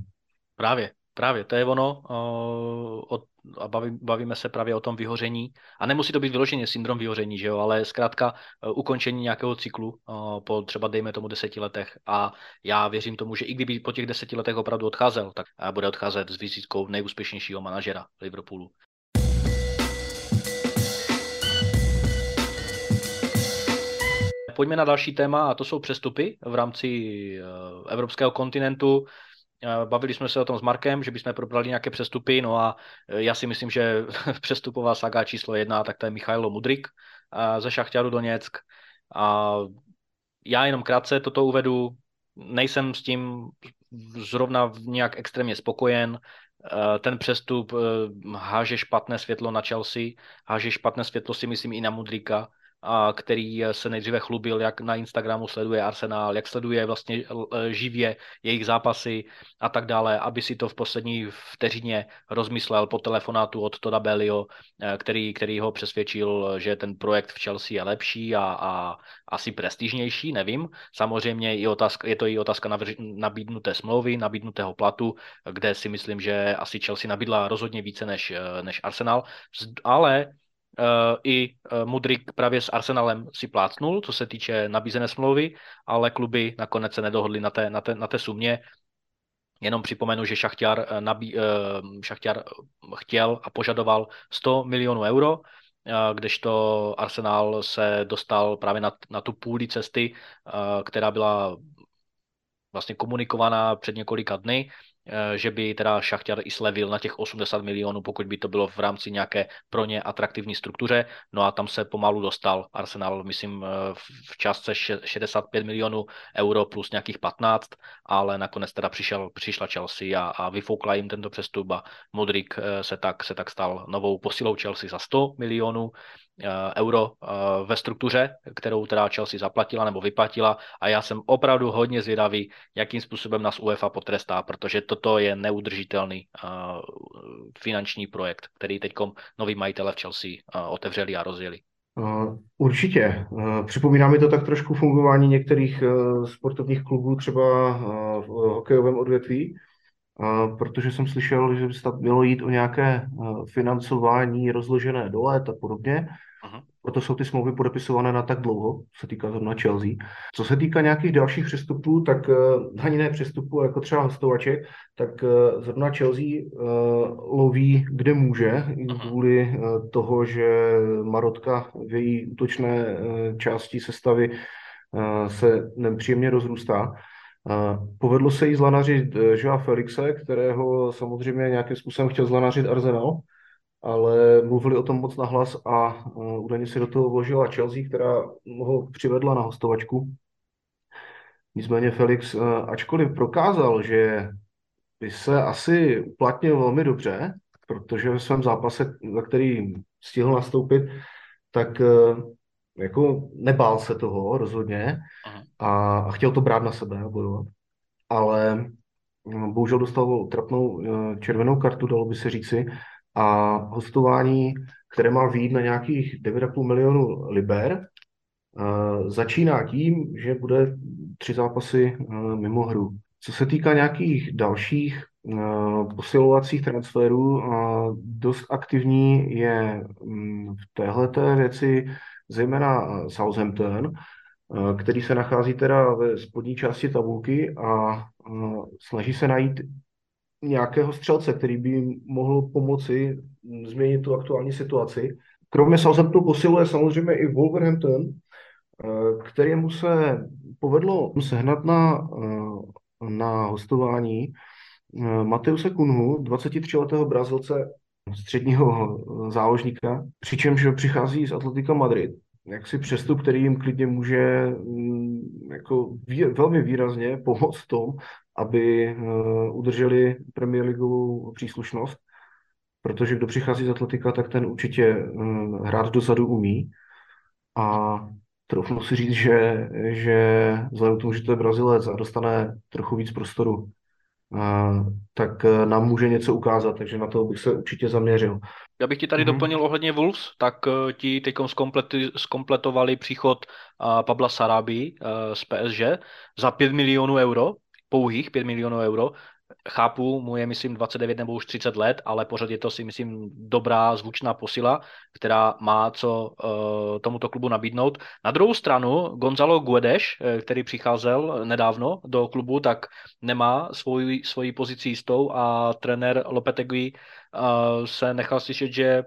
Právě, právě, to je ono, uh, od, a baví, bavíme se právě o tom vyhoření. A nemusí to být vyloženě syndrom vyhoření, že jo, ale zkrátka uh, ukončení nějakého cyklu uh, po třeba, dejme tomu, deseti letech. A já věřím tomu, že i kdyby po těch deseti letech opravdu odcházel, tak bude odcházet s vizitkou nejúspěšnějšího manažera Liverpoolu. Pojďme na další téma a to jsou přestupy v rámci eh, evropského kontinentu. Eh, bavili jsme se o tom s Markem, že bychom probrali nějaké přestupy, no a eh, já si myslím, že přestupová saga číslo jedna, tak to je Michailo Mudrik ze Šachťaru Doněck. A já jenom krátce toto uvedu, nejsem s tím zrovna nějak extrémně spokojen. Ten přestup háže špatné světlo na Chelsea, háže špatné světlo si myslím i na Mudrika který se nejdříve chlubil, jak na Instagramu sleduje Arsenal, jak sleduje vlastně živě jejich zápasy a tak dále, aby si to v poslední vteřině rozmyslel po telefonátu od Toda Bellio, eh, který, který ho přesvědčil, že ten projekt v Chelsea je lepší a, a asi prestižnější, nevím. Samozřejmě je, otázka, je to i otázka nabídnuté smlouvy, nabídnutého platu, kde si myslím, že asi Chelsea nabídla rozhodně více než, eh, než Arsenal, ale Eh, i eh, Mudrik právě s Arsenalem si plácnul, co se týče nabízené smlouvy, ale kluby nakonec se nedohodly na té, na té, na té sumě. Jenom připomenu, že Šachťar, eh, nabí, Šachťar chtěl a požadoval 100 milionů euro, kdežto Arsenal se dostal právě na, na tu půli cesty, která byla vlastně komunikovaná před několika dny Eh, že by teda Šachtar i slevil na těch 80 milionů, pokud by to bylo v rámci nějaké pro ně atraktivní struktuře. No a tam se pomalu dostal Arsenal, myslím, eh, v částce 65 milionů euro plus nějakých 15, ale nakonec teda přišel, přišla Chelsea a, a vyfoukla jim tento přestup a Modric eh, se tak, se tak stal novou posilou Chelsea za 100 milionů Eh, euro eh, ve struktuře, kterou teda Chelsea zaplatila nebo vyplatila a já jsem opravdu hodně zvědavý, jakým způsobem nás UEFA potrestá, protože toto je neudržitelný eh, finanční projekt, který teď noví majitele v Chelsea otevřeli a rozjeli. Určitě. Připomíná mi to tak trošku fungování některých sportovních klubů, třeba v hokejovém odvětví, protože jsem slyšel, že by se mělo jít o nějaké financování rozložené do let a podobně. Aha. Proto jsou ty smlouvy podepisované na tak dlouho, co se týká zrovna Chelsea. Co se týká nějakých dalších přestupů, tak uh, ani ne přestupů, jako třeba hostovaček, tak uh, zrovna Chelsea uh, loví, kde může, kvůli uh, toho, že Marotka v její útočné uh, části sestavy uh, se nepříjemně rozrůstá. Povedlo se jí zlanařit Joa Felixe, kterého samozřejmě nějakým způsobem chtěl zlanařit Arsenal, ale mluvili o tom moc nahlas a uh, údajně si do toho vložila Chelsea, která ho přivedla na hostovačku. Nicméně Felix, uh, ačkoliv prokázal, že by se asi uplatnil velmi dobře, protože ve svém zápase, za který stihl nastoupit, tak uh, jako nebál se toho rozhodně a, a chtěl to brát na sebe a bojovat. Ale bohužel dostal trapnou červenou kartu, dalo by se říci, a hostování, které má výjít na nějakých 9,5 milionů liber, začíná tím, že bude tři zápasy mimo hru. Co se týká nějakých dalších posilovacích transferů. Dost aktivní je mm, v téhleté věci zejména Southampton, který se nachází teda ve spodní části tabulky a snaží se najít nějakého střelce, který by mohl pomoci změnit tu aktuální situaci. Kromě Southamptonu posiluje samozřejmě i Wolverhampton, kterému se povedlo sehnat na, na hostování Mateuse Kunhu, 23-letého Brazilce, středního záložníka, přičemž přichází z Atletika Madrid. Jaksi přestup, který jim klidně může mm, jako vý, velmi výrazně pomoct v tom, aby uh, udrželi Premier Leagueovou příslušnost, protože kdo přichází z Atletika, tak ten určitě uh, hrát dozadu umí. A troufnu si říct, že, že vzhledem k tomu, že to je Brazilec a dostane trochu víc prostoru tak e, nám může něco ukázat, takže na to bych se určitě zaměřil. Já bych ti tady mm-hmm. doplnil ohledně Wolves, tak ti teď zkompletovali příchod Pabla Sarabi z PSG za 5 milionů euro, pouhých 5 milionů euro, chápu, mu je, myslím, 29 nebo už 30 let, ale pořád je to si, myslím, dobrá, zvučná posila, která má co uh, tomuto klubu nabídnout. Na druhou stranu, Gonzalo Guedes, eh, který přicházel nedávno do klubu, tak nemá svoji, svoji pozici jistou a trenér Lopetegui se nechal slyšet, že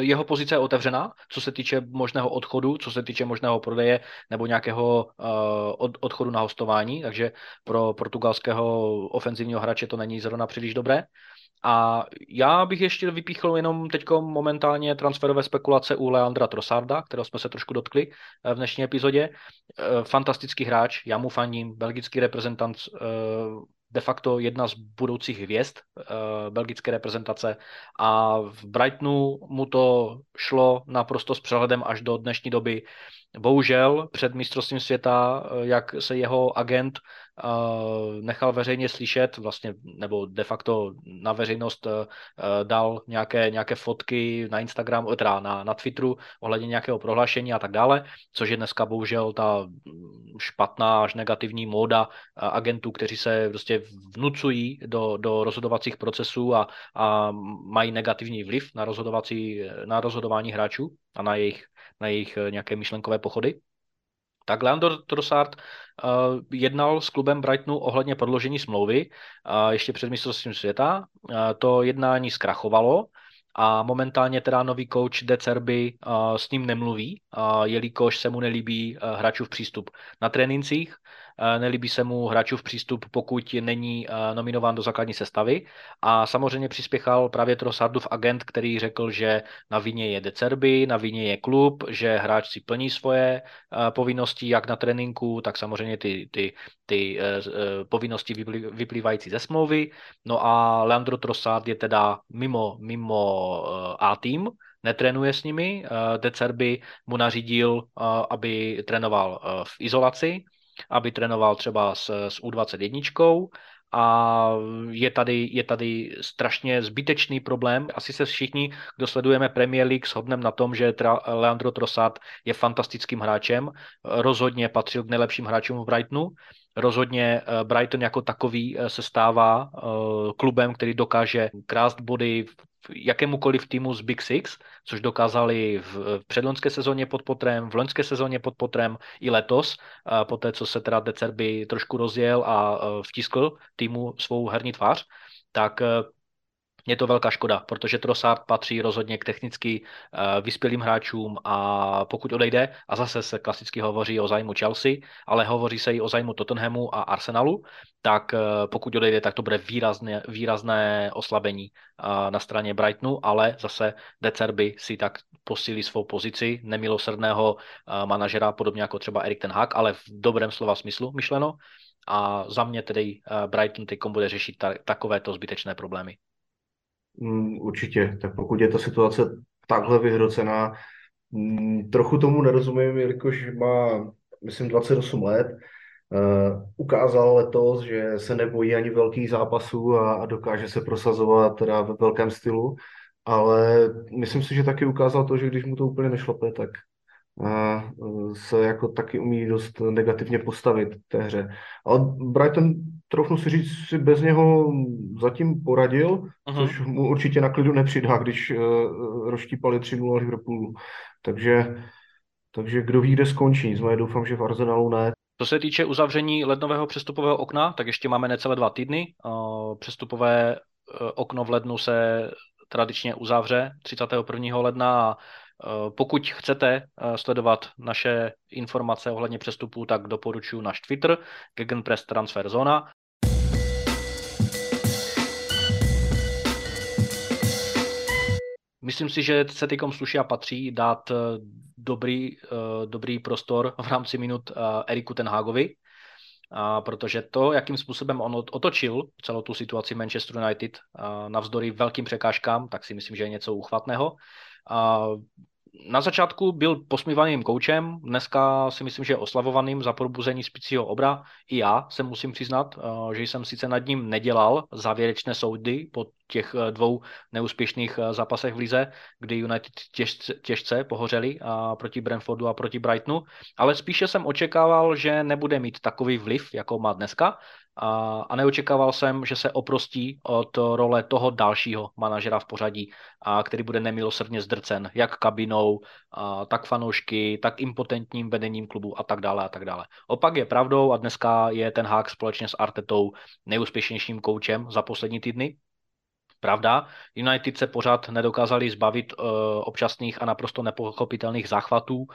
jeho pozice je otevřená, co se týče možného odchodu, co se týče možného prodeje nebo nějakého e, odchodu na hostování, takže pro portugalského ofenzivního hráče to není zrovna příliš dobré. A já bych ještě vypíchl jenom teď momentálně transferové spekulace u Leandra Trossarda, kterého jsme se trošku dotkli e, v dnešní epizodě. Fantastický hráč, já mu fandím, belgický reprezentant de facto jedna z budoucích hvězd uh, belgické reprezentace a v Brightonu mu to šlo naprosto s přehledem až do dnešní doby. Bohužel před mistrovstvím světa, eh, jak se jeho agent nechal veřejně slyšet, vlastně, nebo de facto na veřejnost uh, dal nějaké, nějaké fotky na Instagram, teda na, na Twitteru ohledně nějakého prohlášení a tak dále, což je dneska bohužel ta špatná až negativní móda agentů, kteří se prostě vnucují do, do rozhodovacích procesů a, a mají negativní vliv na, rozhodovací, na rozhodování hráčů a na jejich, na jejich nějaké myšlenkové pochody. Tak Leandro Trossard uh, jednal s klubem Brightonu ohledně prodloužení smlouvy uh, ještě před mistrovstvím světa. Uh, to jednání zkrachovalo a momentálně teda nový coach De Cerby s ním nemluví, jelikož se mu nelíbí hráčův přístup na trénincích Eh, nelíbí se mu hráčův přístup, pokud není eh, nominován do základní sestavy. A samozřejmě přispěchal právě Trossardův agent, který řekl, že na vině je Decerby, na vině je klub, že hráč si plní svoje eh, povinnosti jak na tréninku, tak samozřejmě ty, ty, ty povinnosti vyplývající ze smlouvy. No a Leandro Trossard je teda mimo, mimo A tým, netrénuje s nimi. Decerby mu nařídil, aby trénoval v izolaci, aby trénoval třeba s, s U21 a je tady, je tady strašně zbytečný problém. Asi se všichni, kdo sledujeme Premier League, shodneme na tom, že Leandro Trossard je fantastickým hráčem. Rozhodně patřil k nejlepším hráčům v Brightonu. Rozhodně eh, Brighton jako takový eh, se stává eh, klubem, který dokáže krást body jakémukoliv týmu z Big Six, což dokázali v předloňské sezóně pod potrem, v loňské sezóně pod potrem i letos, po té, co se teda Decerby trošku rozjel a vtiskl týmu svou herní tvář, tak je to velká škoda, protože Trossard patří rozhodně k technicky uh, vyspělým hráčům a pokud odejde, a zase se klasicky hovoří o zájmu Chelsea, ale hovoří se i o zájmu Tottenhamu a Arsenalu, tak uh, pokud odejde, tak to bude výrazné, výrazné oslabení uh, na straně Brightonu, ale zase Decerby si tak posílí svou pozici nemilosrdného manažera, podobně jako třeba Erik Ten Hag, ale v dobrém slova smyslu myšleno. A za mě tedy Brighton teď bude řešit ta, takovéto zbytečné problémy. Mm, určitě. Tak pokud je ta situace takhle vyhrocená, mm, trochu tomu nerozumím, jelikož má, myslím, 28 let. Uh, ukázal letos, že se nebojí ani velkých zápasů a, a dokáže se prosazovat teda ve velkém stylu, ale myslím si, že taky ukázal to, že když mu to úplně nešlape, tak a se jako taky umí dost negativně postavit té hře. Ale Brighton, troufnu si říct, si bez něho zatím poradil, uh-huh. což mu určitě na klidu nepřidá, když uh, roštípali 3-0 Liverpoolu. Takže, takže kdo ví, kde skončí. Nicméně doufám, že v Arsenalu ne. Co se týče uzavření lednového přestupového okna, tak ještě máme necelé dva týdny. Přestupové e, okno v lednu se tradičně uzavře 31. ledna a e, pokud chcete e, sledovat naše informace ohledně přestupů, tak doporučuji náš Twitter, Gegenpress Transfer Zona. Myslím si, že se týkom sluší a patří dát eh, dobrý, eh, dobrý prostor v rámci minut eh, Eriku Tenhagovi, protože to, jakým způsobem on otočil celou tu situaci Manchester United navzdory velkým překážkám, tak si myslím, že je něco uchvatného na začátku byl posmívaným koučem, dneska si myslím, že oslavovaným za probuzení spícího obra. I já se musím přiznat, eh, že jsem sice nad ním nedělal závěrečné soudy po těch eh, dvou neúspěšných eh, zápasech v lize, kdy United těžce, těžce pohořeli proti Brentfordu a proti Brightonu, ale spíše jsem očekával, že nebude mít takový vliv, jako má dneska a, a neočekával jsem, že se oprostí od role toho dalšího manažera v pořadí, a který bude nemilosrdně zdrcen, jak kabinou, a, tak fanoušky, tak impotentním vedením klubu a tak dále a tak dále. Opak je pravdou a dneska je ten hák společně s Artetou nejúspěšnějším koučem za poslední týdny Pravda, United se pořád nedokázali zbavit uh, občasných a naprosto nepochopitelných záchvatů, uh,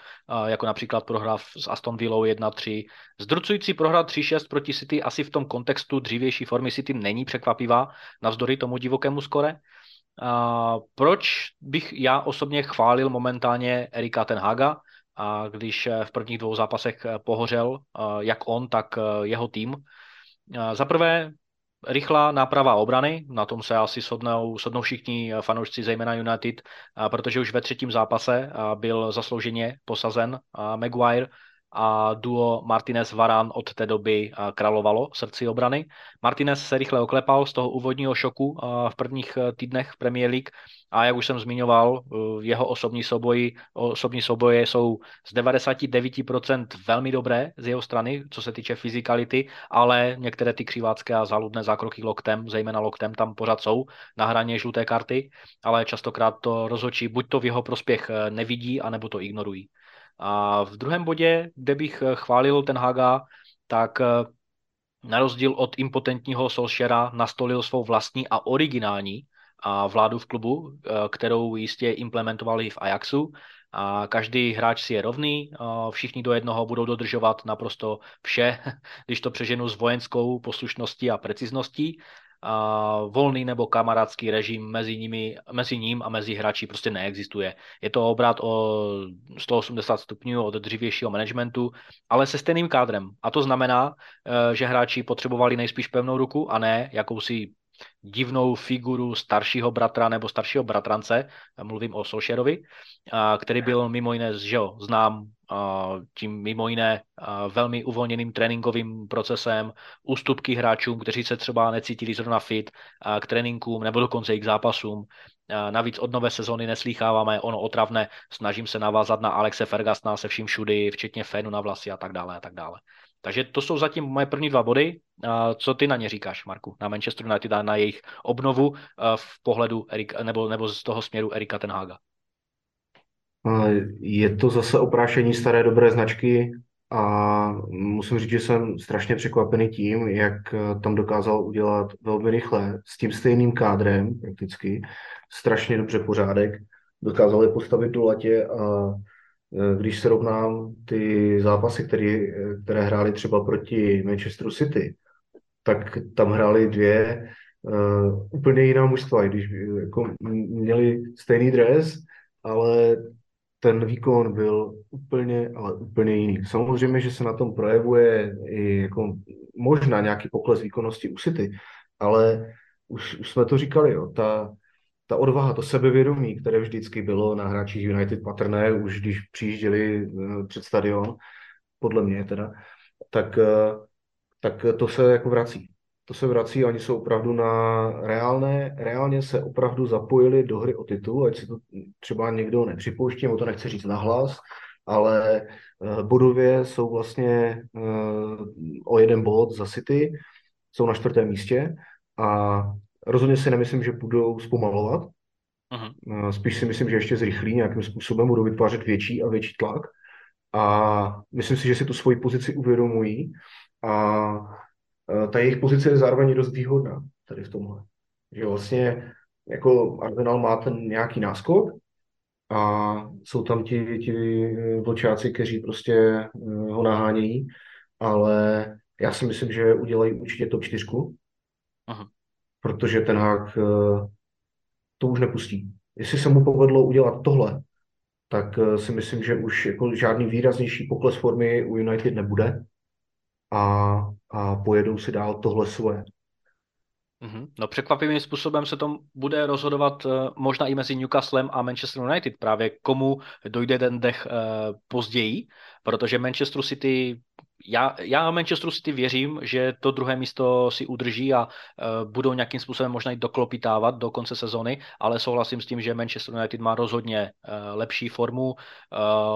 jako například prohra s Aston Villou 1-3. Zdrucující prohra 3-6 proti City asi v tom kontextu dřívější formy City není překvapivá, navzdory tomu divokému skore. Uh, proč bych já osobně chválil momentálně Erika Tenhaga, a když v prvních dvou zápasech pohořel jak on, tak jeho tým. Za prvé, rychlá náprava obrany, na tom se asi shodnou, shodnou všichni fanoušci, zejména United, protože už ve třetím zápase byl zaslouženě posazen Maguire a duo Martinez Varan od té doby královalo v srdci obrany. Martinez se rychle oklepal z toho úvodního šoku v prvních e, týdnech Premier League a jak už jsem zmiňoval, e, jeho osobní souboji, osobní souboje jsou z 99% velmi dobré z jeho strany, co se týče fyzikality, ale některé ty křivácké a záludné zákroky loktem, zejména loktem, tam pořád jsou na hraně žluté karty, ale častokrát to rozhodčí buď to v jeho prospěch e, nevidí, anebo to ignorují. A v druhém bodě, kde bych eh, chválil ten Haga, tak eh, na rozdíl od impotentního Solskjaera nastolil svou vlastní a originální a vládu v klubu, eh, kterou jistě implementovali v Ajaxu. A každý hráč si je rovný, všichni do jednoho budou dodržovat naprosto vše, když to přeženu s vojenskou poslušností a precizností volný nebo kamarádský režim mezi, nimi, mezi ním a mezi hráči prostě neexistuje. Je to obrat o 180 stupňů od dřívějšího managementu, ale se stejným kádrem. A to znamená, eh, že hráči potřebovali nejspíš pevnou ruku a ne jakousi divnou figuru staršího bratra nebo staršího bratrance, mluvím o Solšerovi, který byl mimo jiné, že jo, znám tím mimo jiné velmi uvolněným tréninkovým procesem, ústupky hráčům, kteří se třeba necítili zrovna fit k tréninkům nebo dokonce i k zápasům. Navíc od nové sezóny neslýcháváme ono otravné, snažím se navázat na Alexe Fergasna se vším všudy, včetně fénu na vlasy a tak dále a tak dále. Takže to jsou zatím moje první dva body. Co ty na ně říkáš, Marku, na Manchester United a na jejich obnovu v pohledu Erika, nebo, nebo z toho směru Erika Tenhaga? Je to zase oprášení staré dobré značky a musím říct, že jsem strašně překvapený tím, jak tam dokázal udělat velmi rychle s tím stejným kádrem prakticky strašně dobře pořádek. Dokázal je postavit do latě a Eh, když se rovnám ty zápasy, které, které hráli třeba proti Manchesteru City, tak tam hráli dvě uh, úplně jiná mužstva, když jako měli stejný dres, ale ten výkon byl úplně, ale úplně jiný. Samozřejmě, že se na tom projevuje i jako možná nějaký pokles výkonnosti u City, ale už, už jsme to říkali, jo, ta, ta odvaha, to sebevědomí, které vždycky bylo na hráčích United patrné, už když přijížděli eh, před stadion, podle mě teda, tak, eh, tak to se jako vrací. To se vrací a oni jsou opravdu na reálné, reálně se opravdu zapojili do hry o titul, ať si to třeba někdo nepřipouští, nebo to nechce říct nahlas, ale bodově jsou vlastně o jeden bod za City, jsou na čtvrtém místě a rozhodně si nemyslím, že budou zpomalovat. Uh-huh. Spíš si myslím, že ještě zrychlí nějakým způsobem, budou vytvářet větší a větší tlak a myslím si, že si tu svoji pozici uvědomují a ta jejich pozice je zároveň dost výhodná tady v tomhle. Že vlastně jako Arsenal má ten nějaký náskok a jsou tam ti, ti vlčáci, kteří prostě eh, ho nahánějí, ale já si myslím, že udělají určitě top 4, Aha. Protože ten hák eh, to už nepustí. Jestli se mu povedlo udělat tohle, tak eh, si myslím, že už jako žádný výraznější pokles formy u United nebude a, a pojedou si dál tohle svoje. Mm-hmm. No překvapivým způsobem se to bude rozhodovat uh, možná i mezi Newcastlem a Manchester United, právě komu dojde ten dech později, protože Manchester City já, já Manchester City věřím, že to druhé místo si udrží a uh, budou nějakým způsobem možná i doklopitávat do konce sezony, ale souhlasím s tím, že Manchester United má rozhodně uh, lepší formu, uh,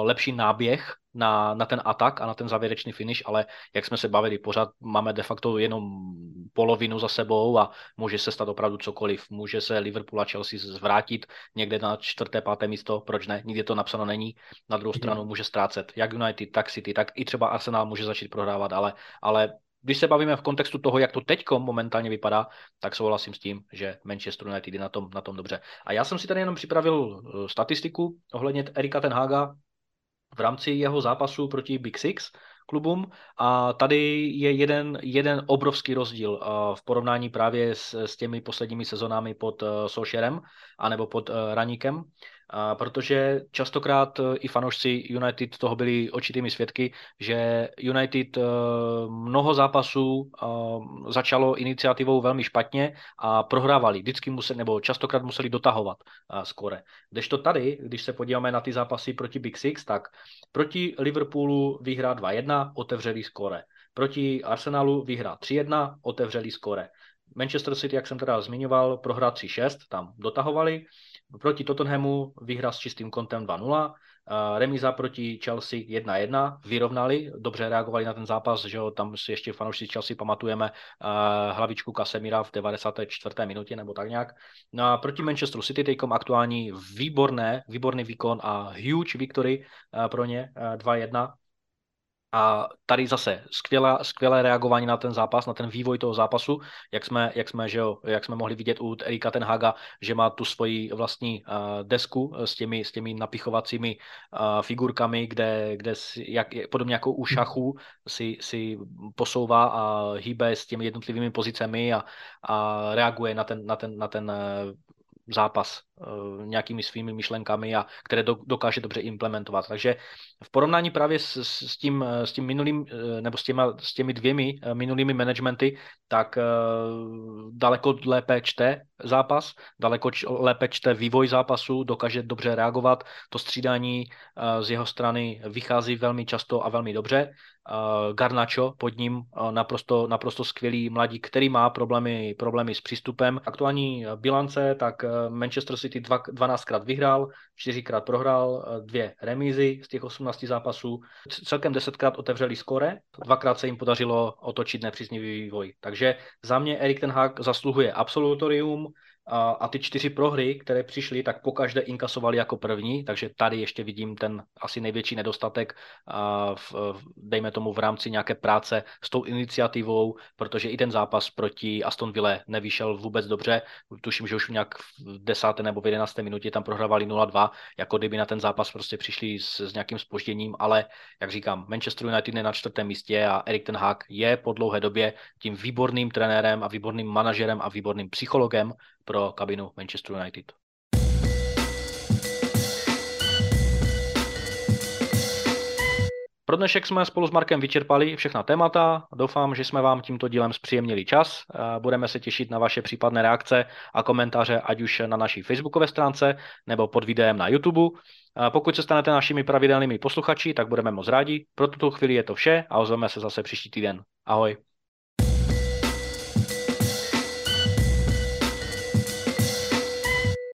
lepší náběh na, na ten atak a na ten závěrečný finish, ale jak jsme se bavili, pořád máme de facto jenom polovinu za sebou a může se stát opravdu cokoliv. Může se Liverpool a Chelsea zvrátit někde na čtvrté, páté místo, proč ne? Nikdy to napsáno není. Na druhou stranu může ztrácet jak United, tak City, tak i třeba Arsenal může začít prohrávat, ale, ale když se bavíme v kontextu toho, jak to teď momentálně vypadá, tak souhlasím s tím, že Manchester United je na tom, na tom dobře. A já jsem si tady jenom připravil eh, statistiku ohledně Erika Tenhaga, v rámci jeho zápasu proti Big Six klubům. A tady je jeden, jeden obrovský rozdíl v porovnání právě s, s těmi posledními sezonami pod uh, Solskjaerem anebo pod uh, Protože častokrát e, i fanoušci United toho byli očitými svědky, že United e, mnoho zápasů e, začalo iniciativou velmi špatně a prohrávali. Vždycky museli, nebo častokrát museli dotahovat skore. Kdežto tady, když se podíváme na ty zápasy proti Big Six, tak proti Liverpoolu vyhrá 2-1, otevřeli skore. Proti Arsenalu vyhrá 3-1, otevřeli skore. Manchester City, jak jsem teda zmiňoval, prohrá 3-6, tam dotahovali. Proti Tottenhamu vyhra s čistým kontem 2-0, Remiza proti Chelsea 1-1, vyrovnali, dobře reagovali na ten zápas, že jo, tam si ještě fanoušci Chelsea pamatujeme hlavičku Kasemira v 94. minutě nebo tak nějak. No a proti Manchester City teďkom aktuální výborné, výborný výkon a huge victory pro ně 2-1 a tady zase skvělé, skvělé reagování na ten zápas, na ten vývoj toho zápasu, jak jsme, jak jsme, že jo, jak jsme mohli vidět u Erika Tenhaga, že má tu svoji vlastní uh, desku s těmi, s těmi napichovacími uh, figurkami, kde, kde si, jak, podobně jako u šachu si, si posouvá a hýbe s těmi jednotlivými pozicemi a, a reaguje na ten, na ten, na ten uh, zápas nějakými svými myšlenkami a které do, dokáže dobře implementovat. Takže v porovnání právě s, s, tím, eh, s tím minulým, eh, nebo s, těma, s těmi dvěmi minulými managementy, tak daleko lépe čte zápas, daleko lépe čte vývoj zápasu, dokáže dobře reagovat. To střídání z jeho strany vychází velmi často a velmi dobře Garnacho pod ním naprosto, naprosto skvělý mladík, který má problémy, problémy s přístupem. Aktuální bilance, tak Manchester City dva, 12krát vyhrál, 4krát prohrál, dvě remízy z těch 18 zápasů. Celkem 10krát otevřeli skore, dvakrát se jim podařilo otočit nepříznivý vývoj. Takže za mě Erik Ten Hag zasluhuje absolutorium, a, a ty čtyři prohry, které přišly, tak pokaždé inkasovali jako první, takže tady ještě vidím ten asi největší nedostatek, a v, dejme tomu v rámci nějaké práce s tou iniciativou, protože i ten zápas proti Aston Ville nevyšel vůbec dobře. Tuším, že už nějak v desáté nebo v jedenácté minutě tam prohrávali 0-2, jako kdyby na ten zápas prostě přišli s, s nějakým spožděním, ale jak říkám, Manchester United je na čtvrtém místě a Erik ten Hag je po dlouhé době tím výborným trenérem a výborným manažerem a výborným psychologem pro kabinu Manchester United. Pro dnešek jsme spolu s Markem vyčerpali všechna témata. Doufám, že jsme vám tímto dílem zpříjemnili čas. Budeme se těšit na vaše případné reakce a komentáře, ať už na naší facebookové stránce nebo pod videem na YouTube. Pokud se stanete našimi pravidelnými posluchači, tak budeme moc rádi. Pro tuto chvíli je to vše a ozveme se zase příští týden. Ahoj.